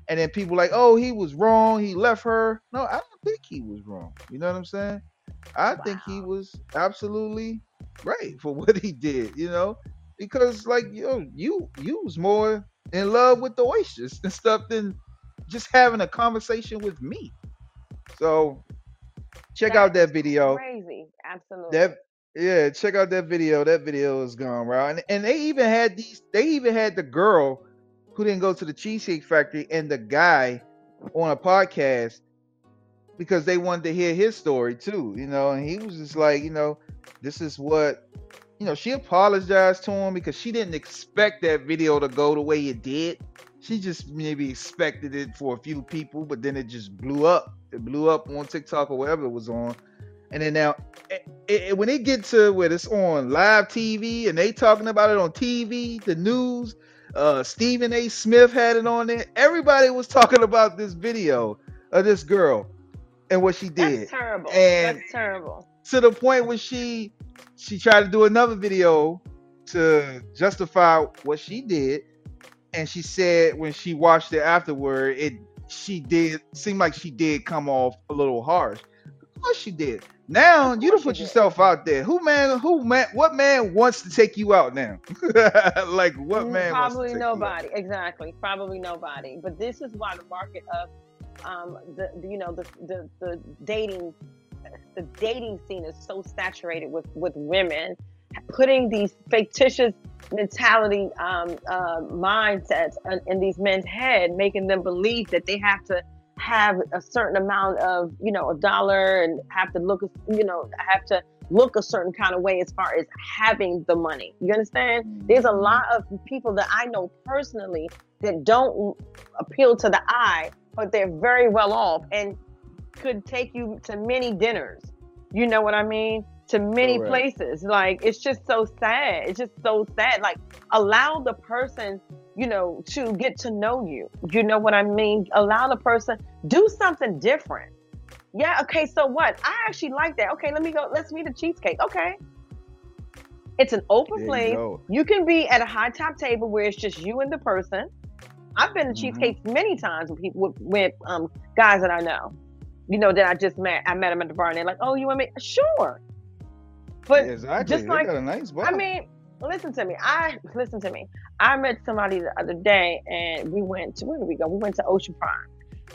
Speaker 2: And then people like, oh, he was wrong. He left her. No, I don't think he was wrong. You know what I'm saying? I wow. think he was absolutely right for [laughs] what he did. You know, because like you you you was more in love with the oysters and stuff than just having a conversation with me. So check That's out that video.
Speaker 3: Crazy, absolutely.
Speaker 2: That yeah, check out that video. That video is gone, bro. And and they even had these. They even had the girl who didn't go to the Cheesecake Factory and the guy on a podcast because they wanted to hear his story too. You know, and he was just like, you know, this is what you know, she apologized to him because she didn't expect that video to go the way it did. She just maybe expected it for a few people, but then it just blew up. It blew up on TikTok or wherever it was on. And then now, it, it, when it gets to where it's on live TV and they talking about it on TV, the news, uh, Stephen A. Smith had it on there. Everybody was talking about this video of this girl and what she did.
Speaker 3: That's terrible.
Speaker 2: And
Speaker 3: That's terrible.
Speaker 2: to the point where she she tried to do another video to justify what she did and she said when she watched it afterward it she did seem like she did come off a little harsh course she did now you don't put yourself out there who man who man what man wants to take you out now [laughs] like what
Speaker 3: Mm,
Speaker 2: man wants to
Speaker 3: Probably
Speaker 2: take you out?
Speaker 3: nobody. Exactly. Probably nobody. But this is why the market of um, the, the you know the, the the dating the dating scene is so saturated with with women putting these fictitious mentality um, uh, mindsets in, in these men's head, making them believe that they have to have a certain amount of you know a dollar and have to look you know have to look a certain kind of way as far as having the money. You understand? There's a lot of people that I know personally that don't appeal to the eye, but they're very well off and could take you to many dinners. You know what I mean? To many
Speaker 2: Correct.
Speaker 3: places. Like it's just so sad. It's just so sad. Like allow the person, you know, to get to know you. You know what I mean? Allow the person do something different. Yeah, okay, so what? I actually like that. Okay, let me go. Let's meet a cheesecake. Okay. It's an open
Speaker 2: There you
Speaker 3: flame. You can be at a high top table where it's just you and the person. I've been to
Speaker 2: Mhm.
Speaker 3: cheesecakes many times with people with, um, guys that I know. You know that I just met. I met them at the bar and they're like, "Oh, you want me?" Sure. But
Speaker 2: Yeah, exactly
Speaker 3: just like-
Speaker 2: nice.
Speaker 3: I mean, listen to me. I listen to me. I met somebody the other day, and we went to where did we go? We went to Ocean Prime,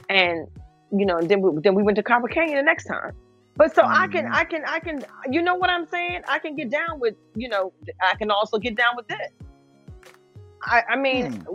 Speaker 3: and you know, then we then we went to Copper Canyon the next time. But so I can,
Speaker 2: Mhm.
Speaker 3: I can, I can. You know what I'm saying? I can get down with, you know, I can also get down with this. I, I mean,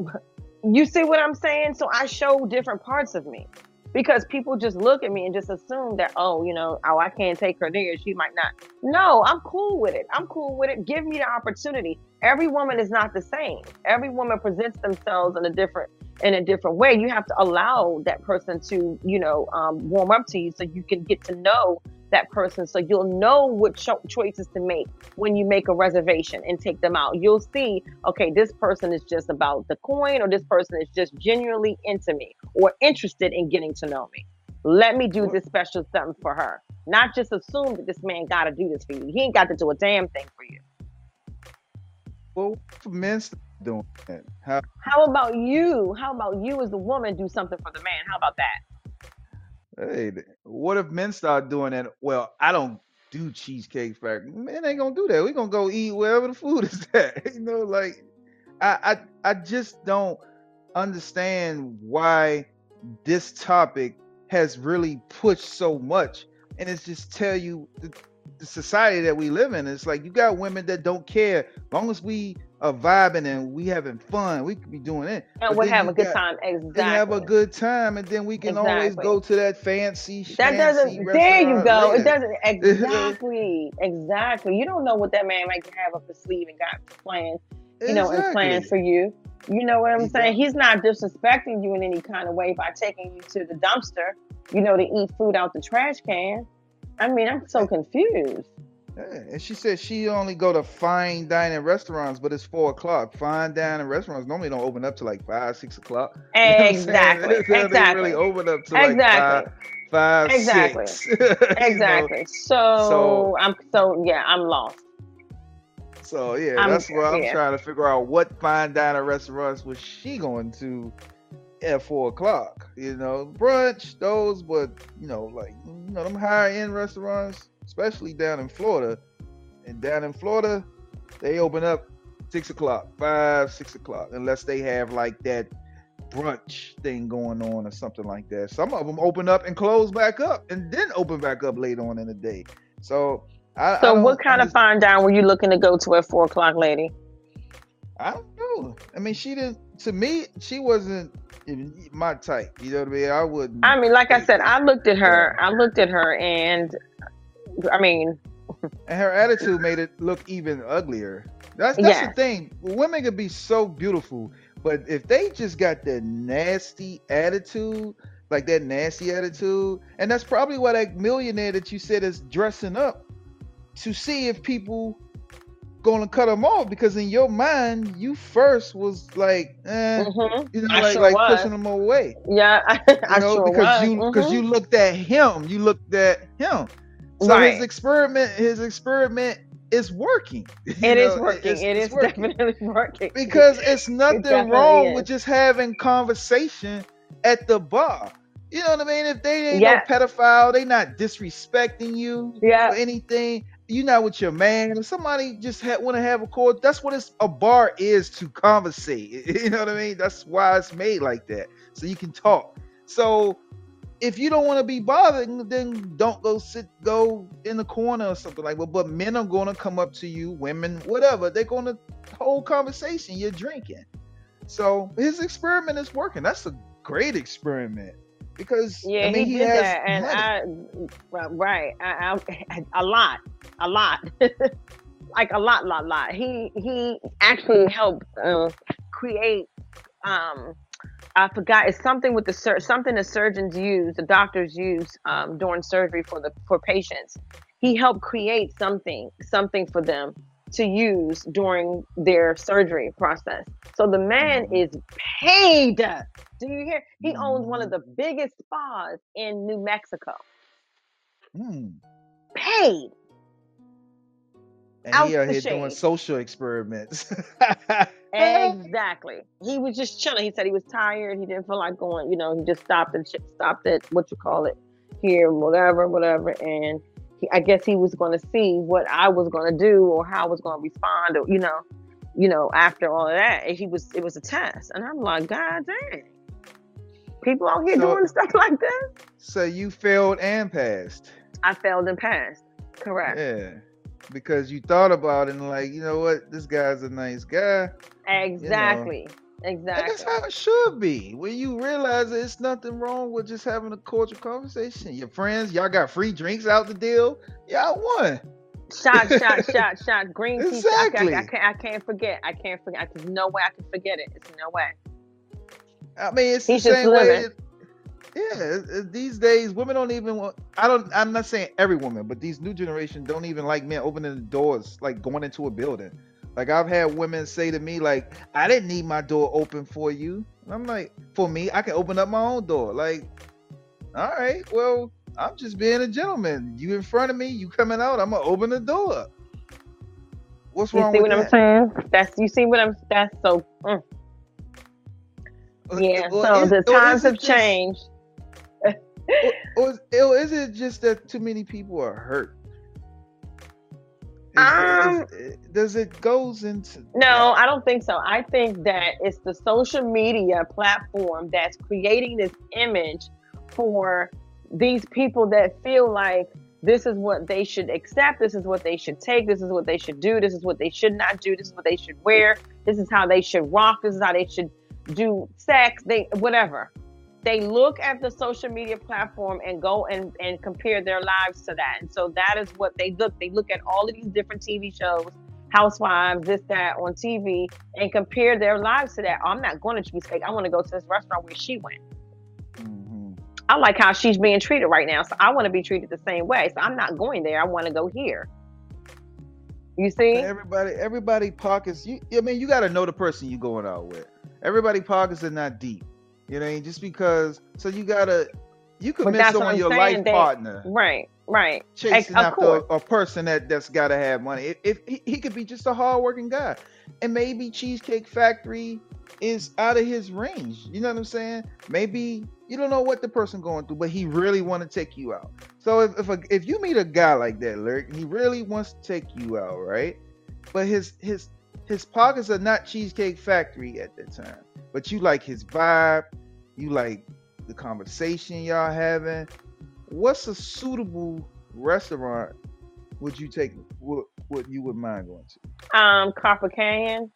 Speaker 3: you see what I'm saying? So I show different parts of me because people just look at me and just assume that, oh, you know, oh, I can't take her there. She might not. No, I'm cool with it. I'm cool with it. Give me the opportunity. Every woman is not the same. Every woman presents themselves in a different in a different way. You have to allow that person to, you know, um, warm up to you so you can get to know that person so you'll know what cho- choices to make when you make a reservation and take them out. You'll see, okay, this person is just about the coin or this person is just genuinely into me or interested in getting to know me. Let me do this special something for her. Not just assume that this man got to do this for you. He ain't got to do a damn thing for you.
Speaker 2: well, men doing that. How
Speaker 3: How about you? How about you as the woman do something for the man? How about that?
Speaker 2: Hey, what if men start doing that? Well, I don't do cheesecake factory. Men ain't gonna do that. We gonna go eat wherever the food [laughs] is at. you know, like I, I I just don't understand why this topic has really pushed so much. And it's just tell you the, the society that we live in. It's like you got women that don't care. long as we are vibing and we having fun, we could be doing it.
Speaker 3: And we'll have a good
Speaker 2: got-
Speaker 3: time. Exactly.
Speaker 2: and have a good time, and then we can always go to that fancy.
Speaker 3: That doesn't. There you go. It doesn't. [laughs] Exactly. exactly. You don't know what that man might have up his sleeve and got plans, You know, and plans for you. You know what I'm
Speaker 2: He
Speaker 3: saying? He's not disrespecting you in any kind of way by taking you to the dumpster. You know, to eat food out the trash can. I mean, I'm so confused.
Speaker 2: Yeah, and she said she only go to fine dining restaurants, but it's four o'clock. Fine dining restaurants normally don't open up to like five, six o'clock. [laughs] You know what
Speaker 3: Exactly. [laughs]
Speaker 2: They really
Speaker 3: Exactly.
Speaker 2: open up to like
Speaker 3: Exactly.
Speaker 2: five, five,
Speaker 3: Exactly.
Speaker 2: six. [laughs] Know?
Speaker 3: Exactly. So,
Speaker 2: So-
Speaker 3: I'm so yeah, I'm lost.
Speaker 2: So yeah,
Speaker 3: I'm-
Speaker 2: that's what I'm
Speaker 3: yeah.
Speaker 2: trying to figure out. What fine dining restaurants was she going to at four o'clock? You know, brunch those, but you know, like you know, them higher end restaurants, especially down in Florida. And down in Florida, they open up six o'clock, five, six o'clock, unless they have like that brunch thing going on or something like that. Some of them open up and close back up, and then open back up later on in the day. So. I, I
Speaker 3: So,
Speaker 2: don't
Speaker 3: what kind of
Speaker 2: understand-
Speaker 3: fine dine were you looking to go to at four o'clock, lady?
Speaker 2: I don't know. I mean, she didn't. To me, she wasn't my type. You know what I mean? I wouldn't.
Speaker 3: I mean, like I said, I looked at her. I looked at her, and I mean,
Speaker 2: and her attitude made it look even uglier. That's that's
Speaker 3: Yes.
Speaker 2: the thing. Women can be so beautiful, but if they just got that nasty attitude, like that nasty attitude, and that's probably why that millionaire that you said is dressing up to see if people gonna cut them off because in your mind you first was like, eh,
Speaker 3: hmm
Speaker 2: you know,
Speaker 3: I
Speaker 2: like
Speaker 3: sure
Speaker 2: like
Speaker 3: was.
Speaker 2: pushing them away.
Speaker 3: Yeah, [laughs] I,
Speaker 2: You
Speaker 3: I
Speaker 2: know,
Speaker 3: sure
Speaker 2: because
Speaker 3: was.
Speaker 2: you because
Speaker 3: Mhm.
Speaker 2: you looked at him, you looked at him. So
Speaker 3: Right.
Speaker 2: his experiment, his experiment is working. [laughs]
Speaker 3: It is
Speaker 2: know,
Speaker 3: working.
Speaker 2: it's-
Speaker 3: It
Speaker 2: it's
Speaker 3: is
Speaker 2: working.
Speaker 3: definitely [laughs] working.
Speaker 2: because it's nothing
Speaker 3: definitely
Speaker 2: wrong
Speaker 3: is.
Speaker 2: with just having conversation at the bar. You know what I mean? If they ain't
Speaker 3: Yeah.
Speaker 2: no pedophile, they not disrespecting you
Speaker 3: Yeah.
Speaker 2: or anything. You not with your man. If somebody just ha- want to have a call, that's what it's, a bar is to conversate. [laughs] You know what I mean? That's why it's made like that, so you can talk. So if you don't want to be bothered, then don't go sit, go in the corner or something like that. But men are going to come up to you, women, whatever. They're going to hold conversation. You're drinking. So his experiment is working. That's a great experiment because
Speaker 3: Yeah,
Speaker 2: I mean,
Speaker 3: he,
Speaker 2: he,
Speaker 3: did
Speaker 2: has
Speaker 3: that, and. I right, right, I, I, a lot, a lot, [laughs] like a lot, lot, lot. He he actually helped uh, create. Um, I forgot. It's something with the sur- something the surgeons use, the doctors use um, during surgery for the for patients. He helped create something, something for them to use during their surgery process. So the man
Speaker 2: Mhm.
Speaker 3: is paid. Do you hear? He owns one of the biggest spas in New Mexico.
Speaker 2: Hmm.
Speaker 3: Paid.
Speaker 2: And
Speaker 3: Out
Speaker 2: he out here doing social experiments. [laughs]
Speaker 3: Exactly. He was just chilling. He said he was tired. He didn't feel like going. You know, he just stopped and stopped at what you call it here, whatever, whatever. And he, I guess he was going to see what I was going to do or how I was going to respond, or you know, you know, after all of that. He was. It was a test, and I'm like, God dang, people out here
Speaker 2: So-
Speaker 3: doing stuff like this.
Speaker 2: so you failed and passed.
Speaker 3: I failed and passed. Correct.
Speaker 2: Yeah. Because you thought about it and like, you know what, this guy's a nice guy.
Speaker 3: Exactly.
Speaker 2: And that's how it should be. When you realize that it's nothing wrong with just having a cordial conversation. Your friends, y'all got free drinks out the deal. Y'all won.
Speaker 3: Shot, shot, shot, [laughs] shot. Green tea. I,
Speaker 2: Exactly.
Speaker 3: I, I, can't, I can't forget. I can't forget. There's no way I can forget it. It's no way.
Speaker 2: I mean, it's
Speaker 3: He's
Speaker 2: the
Speaker 3: just
Speaker 2: same way. it- yeah, these days women don't even want. I don't. I'm not saying every woman, but these new generation don't even like men opening the doors, like going into a building. Like I've had women say to me, like, "I didn't need my door open for you." And I'm like, "For me, I can open up my own door." Like, all right, well, I'm just being a gentleman. You in front of me, you coming out, I'm gonna open the door. What's
Speaker 3: You
Speaker 2: wrong
Speaker 3: see
Speaker 2: with
Speaker 3: what I'm
Speaker 2: that?
Speaker 3: saying? That's you see what I'm. That's so. mm. Yeah.
Speaker 2: Or
Speaker 3: so the times have
Speaker 2: just-
Speaker 3: changed.
Speaker 2: Or, is, or is it just that too many people are hurt? Is-
Speaker 3: Um,
Speaker 2: is- does it goes into
Speaker 3: No, I don't think so. I think that it's the social media platform that's creating this image for these people that feel like this is what they should accept, this is what they should take, this is what they should do, this is what they should not do, this is what they should wear, this is how they should rock, this is how they should do sex, they whatever. They look at the social media platform and go and, and compare their lives to that. And so that is what they look. They look at all of these different TV shows housewives, this, that on TV, and compare their lives to that. Oh, I'm not going to Cheesecake. I want to go to this restaurant where she went.
Speaker 2: Mhm.
Speaker 3: I like how she's being treated right now, so I want to be treated the same way. So I'm not going there. I want to go here. You see?
Speaker 2: Everybody, everybody pockets. You, I mean, you got to know the person you're going out with. Everybody pockets are not deep. You know, I mean? just because. So you gotta, you could
Speaker 3: But
Speaker 2: miss
Speaker 3: that's what
Speaker 2: on
Speaker 3: I'm
Speaker 2: your life partner
Speaker 3: Right, right.
Speaker 2: chasing after a, a person that that's got to have money. If, if he, he could be just a hardworking guy, and maybe Cheesecake Factory is out of his range. You know what I'm saying? Maybe you don't know what the person going through, but he really want to take you out. So if if, a, if you meet a guy like that, Lyric, he really wants to take you out, right? But his his his pockets are not Cheesecake Factory at that time. But you like his vibe, you like the conversation y'all having. What's a suitable restaurant would you take? What what you would mind going to?
Speaker 3: Um, Copper Canyon.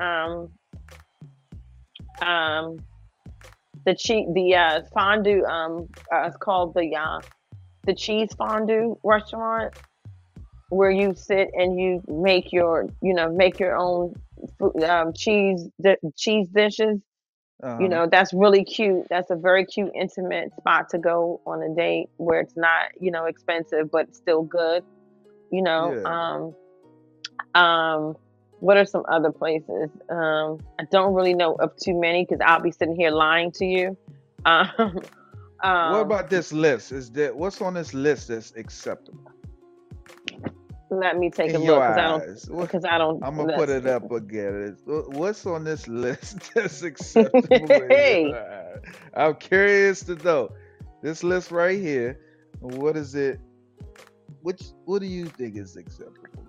Speaker 3: Um, um, the cheese, the uh, fondue. Um, uh, it's called the uh, the cheese fondue restaurant. Where you sit and you make your you know make your own food, um, cheese di- cheese dishes
Speaker 2: Uh-huh.
Speaker 3: you know that's really cute. That's a very cute intimate spot to go on a date where it's not you know expensive but still good you know um um what are some other places? Um i don't really know of too many because i'll be sitting here lying to you. Um, [laughs] um
Speaker 2: what about this list? Is that what's on this list that's acceptable
Speaker 3: let me take a look because i don't because i don't
Speaker 2: I'm gonna put it up again. What's on this list [laughs] that's [laughs] acceptable?
Speaker 3: Hey.
Speaker 2: I'm curious to know. This list right here. What is it? Which what do you think is acceptable?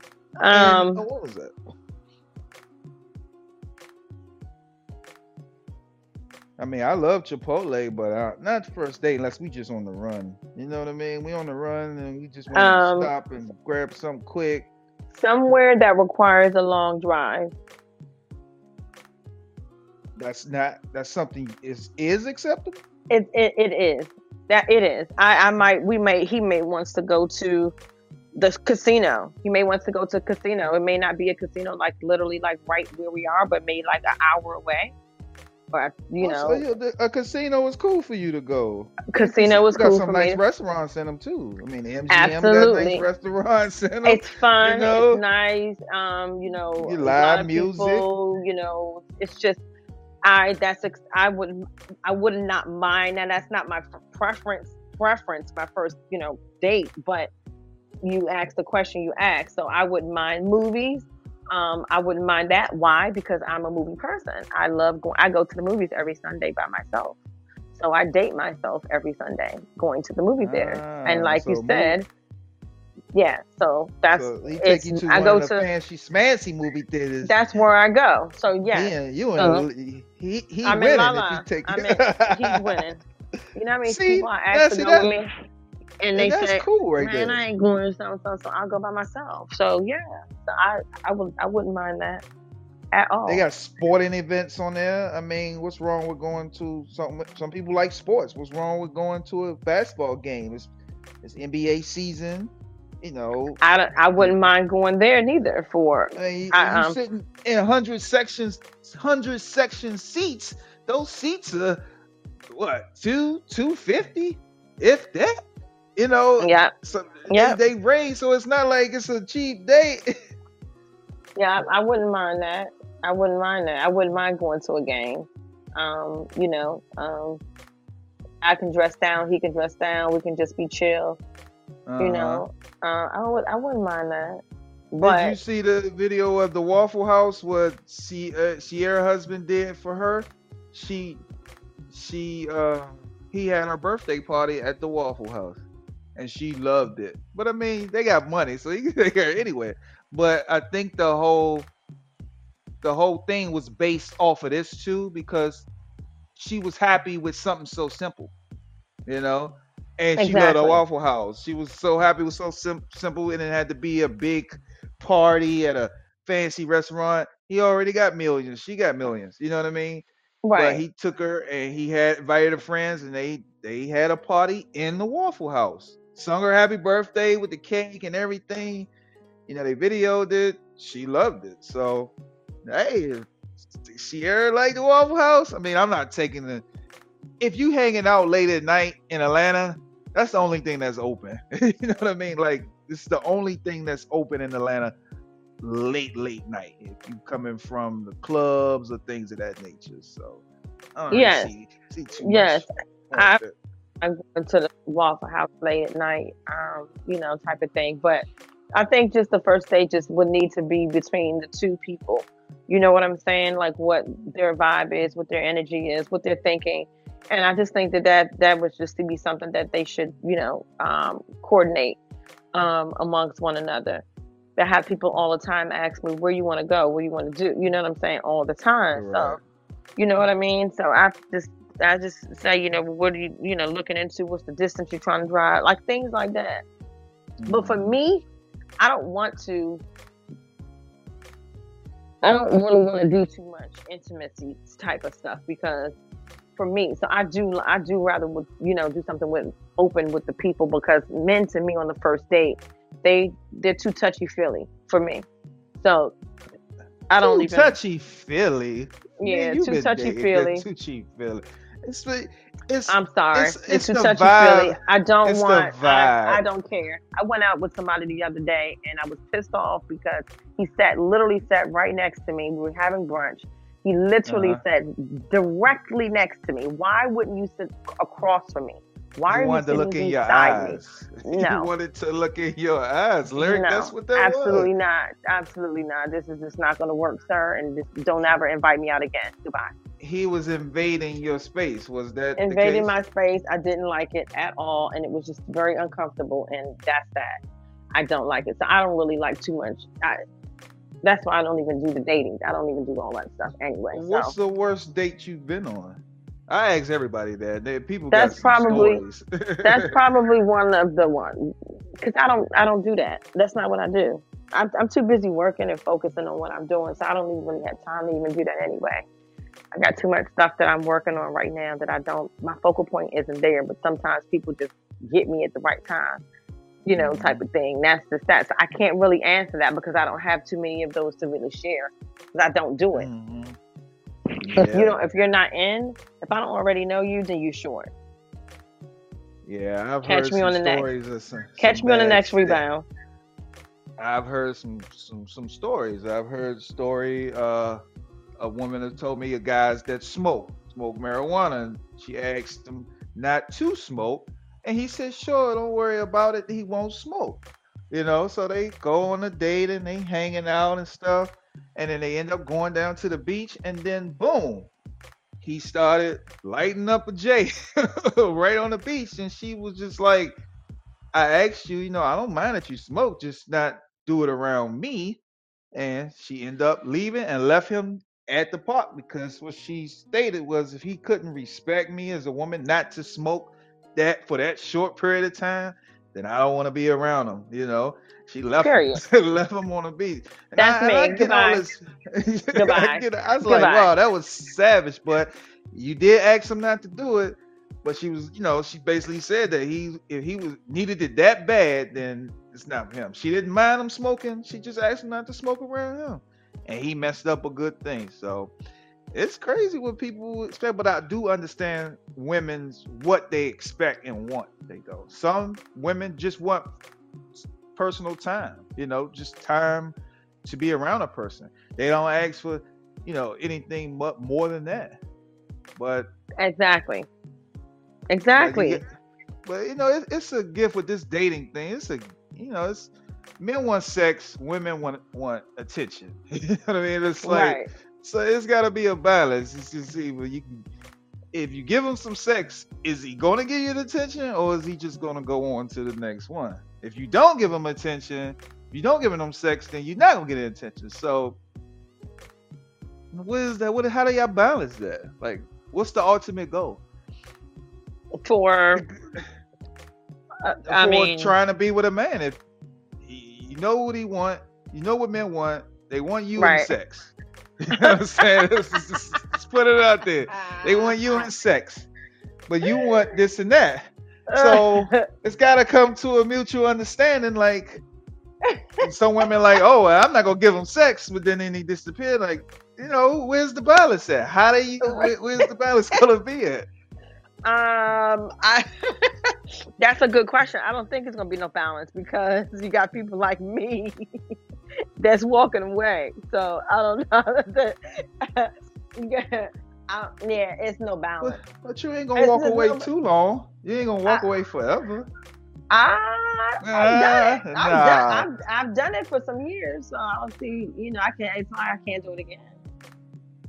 Speaker 2: And-
Speaker 3: um
Speaker 2: oh, what was that? I mean, I love Chipotle, but uh, not first date unless we just on the run. You know what I mean? We on the run and we just want
Speaker 3: Um,
Speaker 2: to stop and grab something quick.
Speaker 3: somewhere that requires a long drive
Speaker 2: That's not. That's something is is acceptable.
Speaker 3: It, it it is that it is. I I might we may he may wants to go to the casino. He may wants to go to a casino. It may not be a casino like literally like right where we are, but maybe like an hour away. Or you
Speaker 2: Oh,
Speaker 3: know,
Speaker 2: so you- the- a casino is cool for you to go.
Speaker 3: casino was
Speaker 2: got
Speaker 3: cool
Speaker 2: some nice
Speaker 3: me.
Speaker 2: restaurants in them too. I mean, MGM got nice restaurants in them.
Speaker 3: It's fun.
Speaker 2: know?
Speaker 3: It's nice. Um, you know,
Speaker 2: You live music.
Speaker 3: people, you know, it's just I. That's I would I would not mind, and that's not my preference. Preference, my first, you know, date. But you asked the question you asked, so I wouldn't mind movies. Um, I wouldn't mind that. Why? Because I'm a movie person. I love going. I go to the movies every Sunday by myself. So I date myself every Sunday going to the movie theater. and
Speaker 2: Ah,
Speaker 3: like
Speaker 2: so
Speaker 3: you
Speaker 2: movie-
Speaker 3: said, yeah. So that's
Speaker 2: so he take you to
Speaker 3: I go to-
Speaker 2: fancy smancy movie theaters.
Speaker 3: that's where I go. So yeah,
Speaker 2: yeah, you
Speaker 3: Uh-huh.
Speaker 2: and he he
Speaker 3: I'm
Speaker 2: winning if take
Speaker 3: I'm in, he's winning. You know [laughs]
Speaker 2: See?
Speaker 3: people I
Speaker 2: Yeah,
Speaker 3: ask to
Speaker 2: see, that-
Speaker 3: me, and
Speaker 2: And
Speaker 3: they
Speaker 2: that's
Speaker 3: say,
Speaker 2: cool right
Speaker 3: "Man,
Speaker 2: there.
Speaker 3: I ain't going to so so so I'll go by myself." So yeah, so I I would I wouldn't mind that at all.
Speaker 2: They got sporting events on there. I mean, what's wrong with going to some? Some people like sports. What's wrong with going to a basketball game? It's it's NBA season. You know,
Speaker 3: I, I wouldn't mind going there neither for
Speaker 2: I mean,
Speaker 3: I,
Speaker 2: you
Speaker 3: um,
Speaker 2: sitting in hundred sections, hundred section seats. Those seats are what two two fifty, if that. You know,
Speaker 3: yeah
Speaker 2: so
Speaker 3: Yeah.
Speaker 2: they, they raise, so it's not like it's a cheap date. [laughs]
Speaker 3: yeah I, I wouldn't mind that. I wouldn't mind that. I wouldn't mind going to a game. Um, you know, um, I can dress down. He can dress down. We can just be chill. You
Speaker 2: Uh-huh.
Speaker 3: know, uh, I would. I wouldn't mind that.
Speaker 2: But did you see the video of the Waffle House what she uh, Sierra husband did for her? She she uh he had her birthday party at the Waffle House and she loved it. But I mean, they got money, so you can take her anywhere. But I think the whole the whole thing was based off of this too because she was happy with something so simple, you know. And she loved a Waffle House. She was so happy. with so sim- simple, and it had to be a big party at a fancy restaurant. He already got millions. She got millions. You know what I mean? But
Speaker 3: right,
Speaker 2: he took her and he had invited her friends, and they they had a party in the Waffle House. Sung her happy birthday with the cake and everything. You know, they videoed it. She loved it. So, hey, she Sierra like the Waffle House. I mean, I'm not taking the. If you hanging out late at night in Atlanta, that's the only thing that's open. [laughs] you know what I mean? Like this is the only thing that's open in Atlanta late, late night. If you coming from the clubs or things of that nature. So I don't
Speaker 3: Yes.
Speaker 2: see, see
Speaker 3: Yes.
Speaker 2: much.
Speaker 3: I'm going to the Waffle House late at night, um, you know, type of thing. But I think just the first just would need to be between the two people. You know what I'm saying? Like what their vibe is, what their energy is, what they're thinking. And I just think that that, that was just to be something that they should, you know, um, coordinate um, amongst one another. I have people all the time ask me where you want to go, what you want to do. You know what I'm saying? All the time.
Speaker 2: Right.
Speaker 3: So, you know what I mean? So I just I just say, you know, what are you, you know, looking into? What's the distance you're trying to drive? Like things like that. But for
Speaker 2: Mhm.
Speaker 3: me, I don't want to. I don't really want to do too much intimacy type of stuff because for me, so I do I do rather would you know do something with open with the people because men to me on the first date they they're too touchy feely for me. So I don't
Speaker 2: too
Speaker 3: even
Speaker 2: touchy feely.
Speaker 3: yeah,
Speaker 2: you
Speaker 3: too touchy feely.
Speaker 2: Too touchy feely. It's the- it's
Speaker 3: I'm sorry.
Speaker 2: it's-
Speaker 3: It's,
Speaker 2: it's
Speaker 3: touchy
Speaker 2: vibe.
Speaker 3: I don't
Speaker 2: It's
Speaker 3: want. I, I don't care. I went out with somebody the other day, and I was pissed off because he sat literally sat right next to me. We were having brunch. He literally
Speaker 2: Uh-huh.
Speaker 3: sat directly next to me. Why wouldn't you sit across from me? Why
Speaker 2: you
Speaker 3: are
Speaker 2: wanted
Speaker 3: you
Speaker 2: to look
Speaker 3: sitting
Speaker 2: in your
Speaker 3: beside me?
Speaker 2: eyes. [laughs]
Speaker 3: No.
Speaker 2: you wanted to look in your eyes, Lyric.
Speaker 3: no,
Speaker 2: That's what that
Speaker 3: absolutely
Speaker 2: was.
Speaker 3: not. Absolutely not. This is just not going to work, sir. And just don't ever invite me out again. Goodbye.
Speaker 2: He was invading your space. Was that
Speaker 3: invading my space. I didn't like it at all, and it was just very uncomfortable. And that's that. I don't like it. So I don't really like too much. I, that's why I don't even do the dating. I don't even do all that stuff anyway.
Speaker 2: What's
Speaker 3: so
Speaker 2: the worst date you've been on? I ask everybody that. They- People
Speaker 3: That's probably- [laughs] that's probably one of the ones because I don't I don't do that. That's not what I do. I'm, I'm too busy working and focusing on what I'm doing, so I don't even really have time to even do that anyway. I got too much stuff that I'm working on right now that I don't. My focal point isn't there, but sometimes people just get me at the right time, you know, type of thing. That's the stats. I can't really answer that because I don't have too many of those to really share. 'cause I don't do it.
Speaker 2: Mhm.
Speaker 3: If you don't, if you're not in, if I don't already know you, then you short.
Speaker 2: Yeah, I've
Speaker 3: Catch
Speaker 2: heard
Speaker 3: me
Speaker 2: some
Speaker 3: on the next-
Speaker 2: of some,
Speaker 3: Catch
Speaker 2: some
Speaker 3: me on the next rebound.
Speaker 2: I've heard some some some stories. I've heard story. Uh, a woman has told me a guys that smoke smoke marijuana. And she asked him not to smoke, and he said, "Sure, don't worry about it. He won't smoke." You know, so they go on a date and they hanging out and stuff, and then they end up going down to the beach, and then boom, he started lighting up a J [laughs] right on the beach, and she was just like, I asked you, you know, I don't mind that you smoke, just not do it around me. And she ended up leaving and left him at the park because what she stated was if he couldn't respect me as a woman not to smoke that for that short period of time, then I don't want to be around him. You know, she left
Speaker 3: Period.
Speaker 2: him, [laughs] left him on the beach. And
Speaker 3: That's
Speaker 2: I, I
Speaker 3: me.
Speaker 2: get
Speaker 3: Goodbye.
Speaker 2: this- [laughs] I,
Speaker 3: Goodbye.
Speaker 2: get- I was like,
Speaker 3: Goodbye.
Speaker 2: wow, that was savage. But you did ask him not to do it. But she was, you know, she basically said that he, if he was needed it that bad, then it's not for him. She didn't mind him smoking. She just asked him not to smoke around him, and he messed up a good thing. So it's crazy what people expect, but I do understand women's what they expect and want. They go. Some women just want personal time. You know, just time to be around a person. They don't ask for, you know, anything mu- more than that. But
Speaker 3: Exactly. Exactly.
Speaker 2: you, but you know, it, it's a gift with this dating thing. It's a, you know, it's men want sex, women want want attention. [laughs] you know what I mean? It's like
Speaker 3: right.
Speaker 2: so it's got to be a balance. It's just either you can, if you give him some sex, is he going to give you the attention, or is he just going to go on to the next one? If you don't give him attention, if you don't give him sex, then you're not going to get attention. So, what is that? What? How do y'all balance that? Like, what's the ultimate goal?
Speaker 3: For uh, I mean,
Speaker 2: trying to be with a man. If you know what he want, you know what men want. They want you in
Speaker 3: Right.
Speaker 2: sex. [laughs] you know what I'm saying? let's, just- just- let's put it out there. They want you in sex, but you want this and that. So [laughs] it's got to come to a mutual understanding. Like some women, like, oh, well, I'm not gonna give him sex, but then he disappeared. Like, you know, where's the balance at? How do you? Where, where's the balance gonna be at?
Speaker 3: Um, I [laughs] that's a good question. I don't think it's gonna be no balance because you got people like me [laughs] that's walking away. So I don't know. [laughs] yeah, I, yeah, it's no balance.
Speaker 2: But, but you ain't gonna
Speaker 3: It's
Speaker 2: walk away
Speaker 3: no-
Speaker 2: too long. You ain't gonna walk
Speaker 3: I-
Speaker 2: away forever.
Speaker 3: I, I've done it. I've,
Speaker 2: nah.
Speaker 3: done, I've, I've done it for some years, so I don't see. You know, I can't. It's like I can't do it again.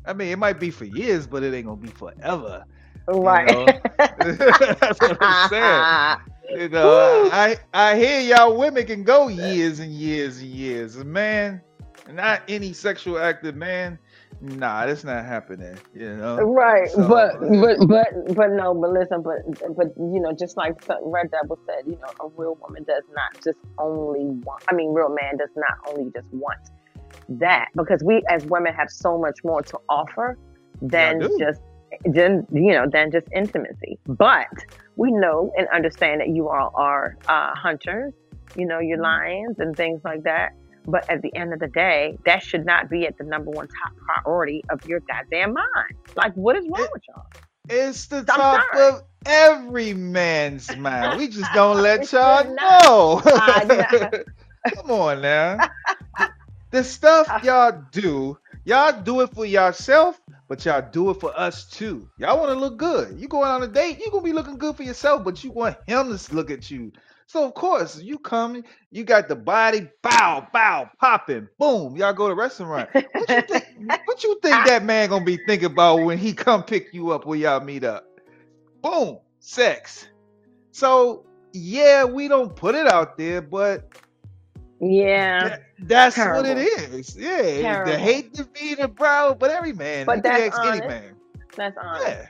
Speaker 2: I mean, it might be for years, but it ain't gonna be forever.
Speaker 3: Right.
Speaker 2: know? [laughs] That's what I'm saying. You know, I I hear y'all women can go years and years and years. A man, not any sexual active man, nah, that's not happening. You know.
Speaker 3: Right,
Speaker 2: So-
Speaker 3: but uh, but but but no, but listen, but but you know, just like Red Devil said, you know, a real woman does not just only want. I mean, real man does not only just want that because we as women have so much more to offer than just than you know than just intimacy. But we know and understand that you all are uh, hunters you know, your lions and things like that. But at the end of the day, that should not be at the number one top priority of your goddamn mind. Like, what is wrong
Speaker 2: It-
Speaker 3: with y'all?
Speaker 2: It's the
Speaker 3: I'm
Speaker 2: top
Speaker 3: sorry.
Speaker 2: of every man's mind. We just don't [laughs] let y'all. [laughs] Know. Come on now. The stuff [laughs] y'all do, y'all do it for yourself, but y'all do it for us too. Y'all want to look good. You going on a date, you gonna be looking good for yourself, but you want him to look at you. So of course, you come, you got the body, bow, bow, popping, boom. Y'all go to restaurant. What you think? [laughs] what you think that man gonna be thinking about when he come pick you up when y'all meet up? Boom, sex. So yeah, we don't put it out there, but
Speaker 3: Yeah.
Speaker 2: that- that's what it
Speaker 3: Terrible.
Speaker 2: Yeah, the hate to be the brow, but every man,
Speaker 3: But that's honest.
Speaker 2: man.
Speaker 3: That's honest.
Speaker 2: Yeah,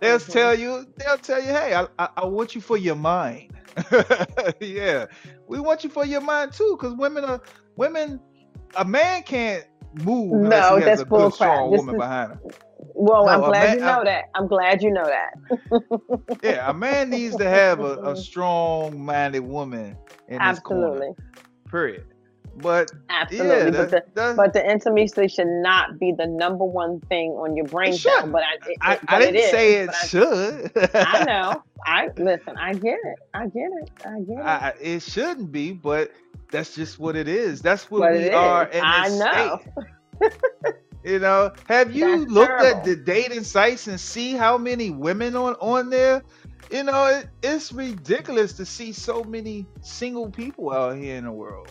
Speaker 2: they'll
Speaker 3: Mhm.
Speaker 2: tell you, they'll tell you, hey, I, I, I want you for your mind. [laughs] yeah, we want you for your mind too, because women are women. A man can't move
Speaker 3: No,
Speaker 2: he has
Speaker 3: that's
Speaker 2: a good,
Speaker 3: bull crap.
Speaker 2: strong woman
Speaker 3: is-
Speaker 2: behind him.
Speaker 3: Well, I'm glad
Speaker 2: man-
Speaker 3: you know
Speaker 2: I-
Speaker 3: that. I'm glad you know that.
Speaker 2: Yeah, a man needs to have a, a [laughs] strong-minded woman in his corner. Period. But
Speaker 3: Absolutely.
Speaker 2: yeah,
Speaker 3: but the
Speaker 2: that, that,
Speaker 3: but the intimacy should not be the number one thing on your brain
Speaker 2: It
Speaker 3: cell. But I, it,
Speaker 2: I,
Speaker 3: it-
Speaker 2: I
Speaker 3: but
Speaker 2: didn't
Speaker 3: is,
Speaker 2: say it
Speaker 3: but I-
Speaker 2: should.
Speaker 3: I know. [laughs] I listen. I get it. I get it. I get it.
Speaker 2: I, it shouldn't be, but that's just what it is. That's what
Speaker 3: But
Speaker 2: we are
Speaker 3: is.
Speaker 2: in
Speaker 3: I know. [laughs]
Speaker 2: You know, have you
Speaker 3: That's
Speaker 2: looked at the dating sites and see how many women on on there? You know, it, it's ridiculous to see so many single people out here in the world.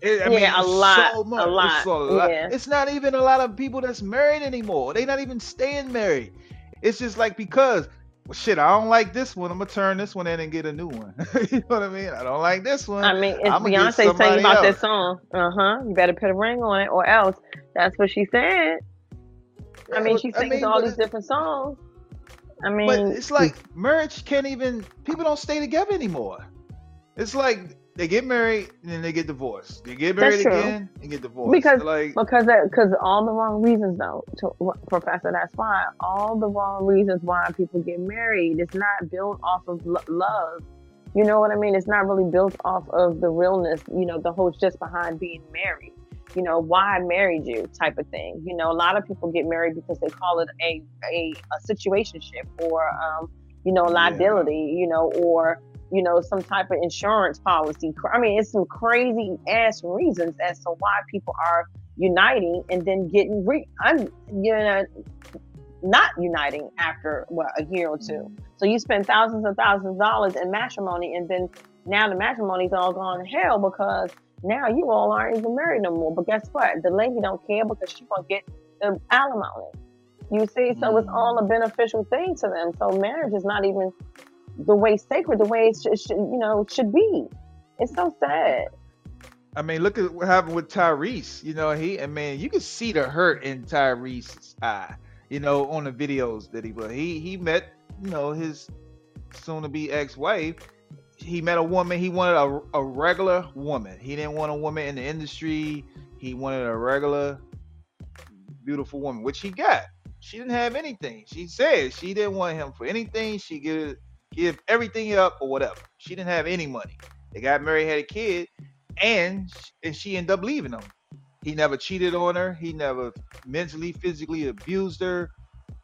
Speaker 2: It- I
Speaker 3: Yeah,
Speaker 2: mean,
Speaker 3: a lot,
Speaker 2: so
Speaker 3: a lot,
Speaker 2: It's, a lot.
Speaker 3: yeah.
Speaker 2: it's not even a lot of people that's married anymore. They're not even staying married. It's just like because well, shit, I don't like this one. I'm gonna turn this one in and get a new one. [laughs] you know what I mean? I don't like this one.
Speaker 3: I mean, it's Beyonce saying about
Speaker 2: else.
Speaker 3: that song. Uh huh. You better put a ring on it, or else. That's what she said. I mean, she
Speaker 2: I
Speaker 3: sings
Speaker 2: mean,
Speaker 3: all these different songs. I mean,
Speaker 2: But it's like marriage can't even people don't stay together anymore. It's like they get married and then they get divorced. They get married again and get divorced.
Speaker 3: Because-
Speaker 2: like
Speaker 3: because uh, because all the wrong reasons though, to, Professor. That's why all the wrong reasons why people get married. It's not built off of lo- love. You know what I mean? It's not really built off of the realness. You know, the whole just behind being married. You know, why I married you type of thing. You know, a lot of people get married because they call it a a, a situationship or um, you know
Speaker 2: Yeah.
Speaker 3: liability. You know, or you know some type of insurance policy. I mean, it's some crazy ass reasons as to why people are uniting and then getting re un, you know not uniting after what a year or two. So you spend thousands and thousands of dollars in matrimony, and then now the matrimony's all gone to hell because now you all aren't even married no more. But guess what? The lady don't care because she gonna get the alimony. You see, so it's
Speaker 2: Mm.
Speaker 3: all a beneficial thing to them. So marriage is not even the way sacred, the way it should, should you know, should be. It's so sad.
Speaker 2: I mean, look at what happened with Tyrese. You know, he and man, you can see the hurt in Tyrese's eye. You know, on the videos that he was. He he met, you know, his soon to be ex-wife. He met a woman. He wanted a, a regular woman. He didn't want a woman in the industry. He wanted a regular, beautiful woman, which he got. She didn't have anything. She said she didn't want him for anything. She give give everything up or whatever. She didn't have any money. They got married, had a kid, and and she ended up leaving him. He never cheated on her. He never mentally, physically abused her.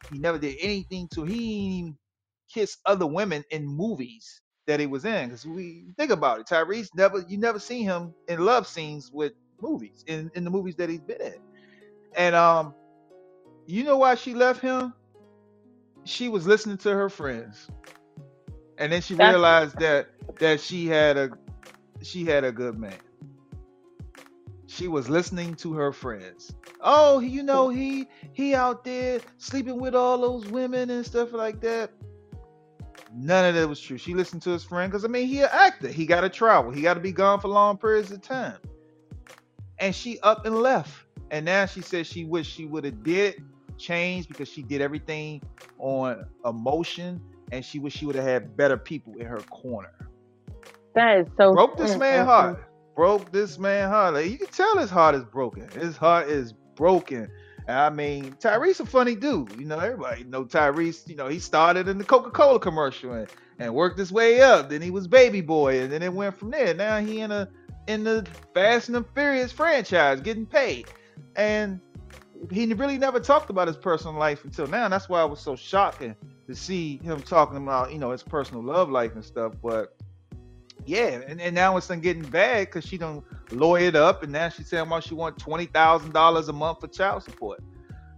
Speaker 2: He never did anything to. He even kiss other women in movies that he was in. Because we think about it, Tyrese never you never see him in love scenes with movies in in the movies that he's been in. And um, you know why she left him? She was listening to her friends, and then she
Speaker 3: That's-
Speaker 2: realized that that she had a she had a good man. She was listening to her friends. Oh, you know he he out there sleeping with all those women and stuff like that. None of that was true. She listened to his friend because I mean he an actor. He got to travel. He got to be gone for long periods of time. And she up and left. And now she says she wish she would have did change because she did everything on emotion and she wish she would have had better people in her corner
Speaker 3: That is so
Speaker 2: broke this man heart. Broke this man heart. Like, you can tell his heart is broken. His heart is broken. I mean, Tyrese a funny dude. You know, everybody know Tyrese. You know, he started in the Coca Cola commercial, and and worked his way up. Then he was Baby Boy, and then it went from there. Now he in a in the Fast and the Furious franchise, getting paid, and he really never talked about his personal life until now. And that's why I was so shocking to see him talking about you know his personal love life and stuff. But yeah, and, and now it's getting bad because she don't lawyer it up, and now she's saying why she want twenty thousand dollars a month for child support.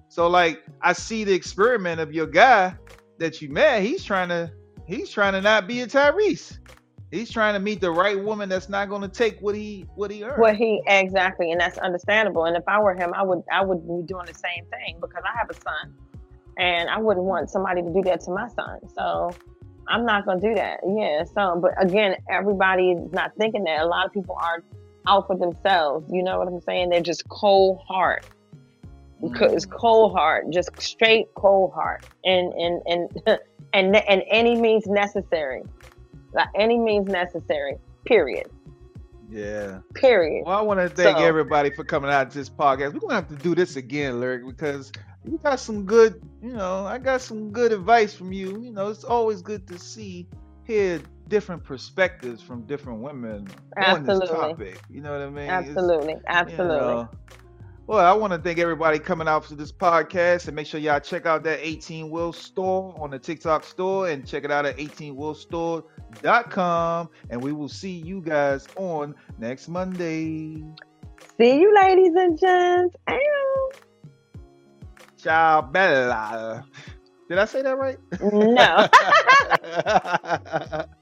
Speaker 2: So like I see the experiment of your guy that you met. He's trying to he's trying to not be a Tyrese. He's trying to meet the right woman that's not going to take what he what he earned.
Speaker 3: What he exactly, and that's understandable. And if I were him, I would I would be doing the same thing because I have a son, and I wouldn't want somebody to do that to my son. So I'm not going to do that. Yeah. So, but again, everybody is not thinking that. A lot of people are out for themselves. You know what I'm saying? They're just cold heart. It's mm. cold heart, just straight cold heart, and and and [laughs] and and any means necessary, like any means necessary. Period.
Speaker 2: Yeah.
Speaker 3: Period.
Speaker 2: Well, I want to thank so, everybody for coming out to this podcast. We're gonna have to do this again, Lyric, because you got some good. You know, I got some good advice from you. You know, it's always good to see, hear different perspectives from different women Absolutely. on this topic. You know what I mean?
Speaker 3: Absolutely. It's, Absolutely. You know,
Speaker 2: well, I want to thank everybody coming out for this podcast and make sure y'all check out that 18 Wheels store on the TikTok store and check it out at 18willstore.com. And we will see you guys on next Monday.
Speaker 3: See you, ladies and gents. Ow.
Speaker 2: Chabela. Did I say that right?
Speaker 3: No. [laughs] [laughs]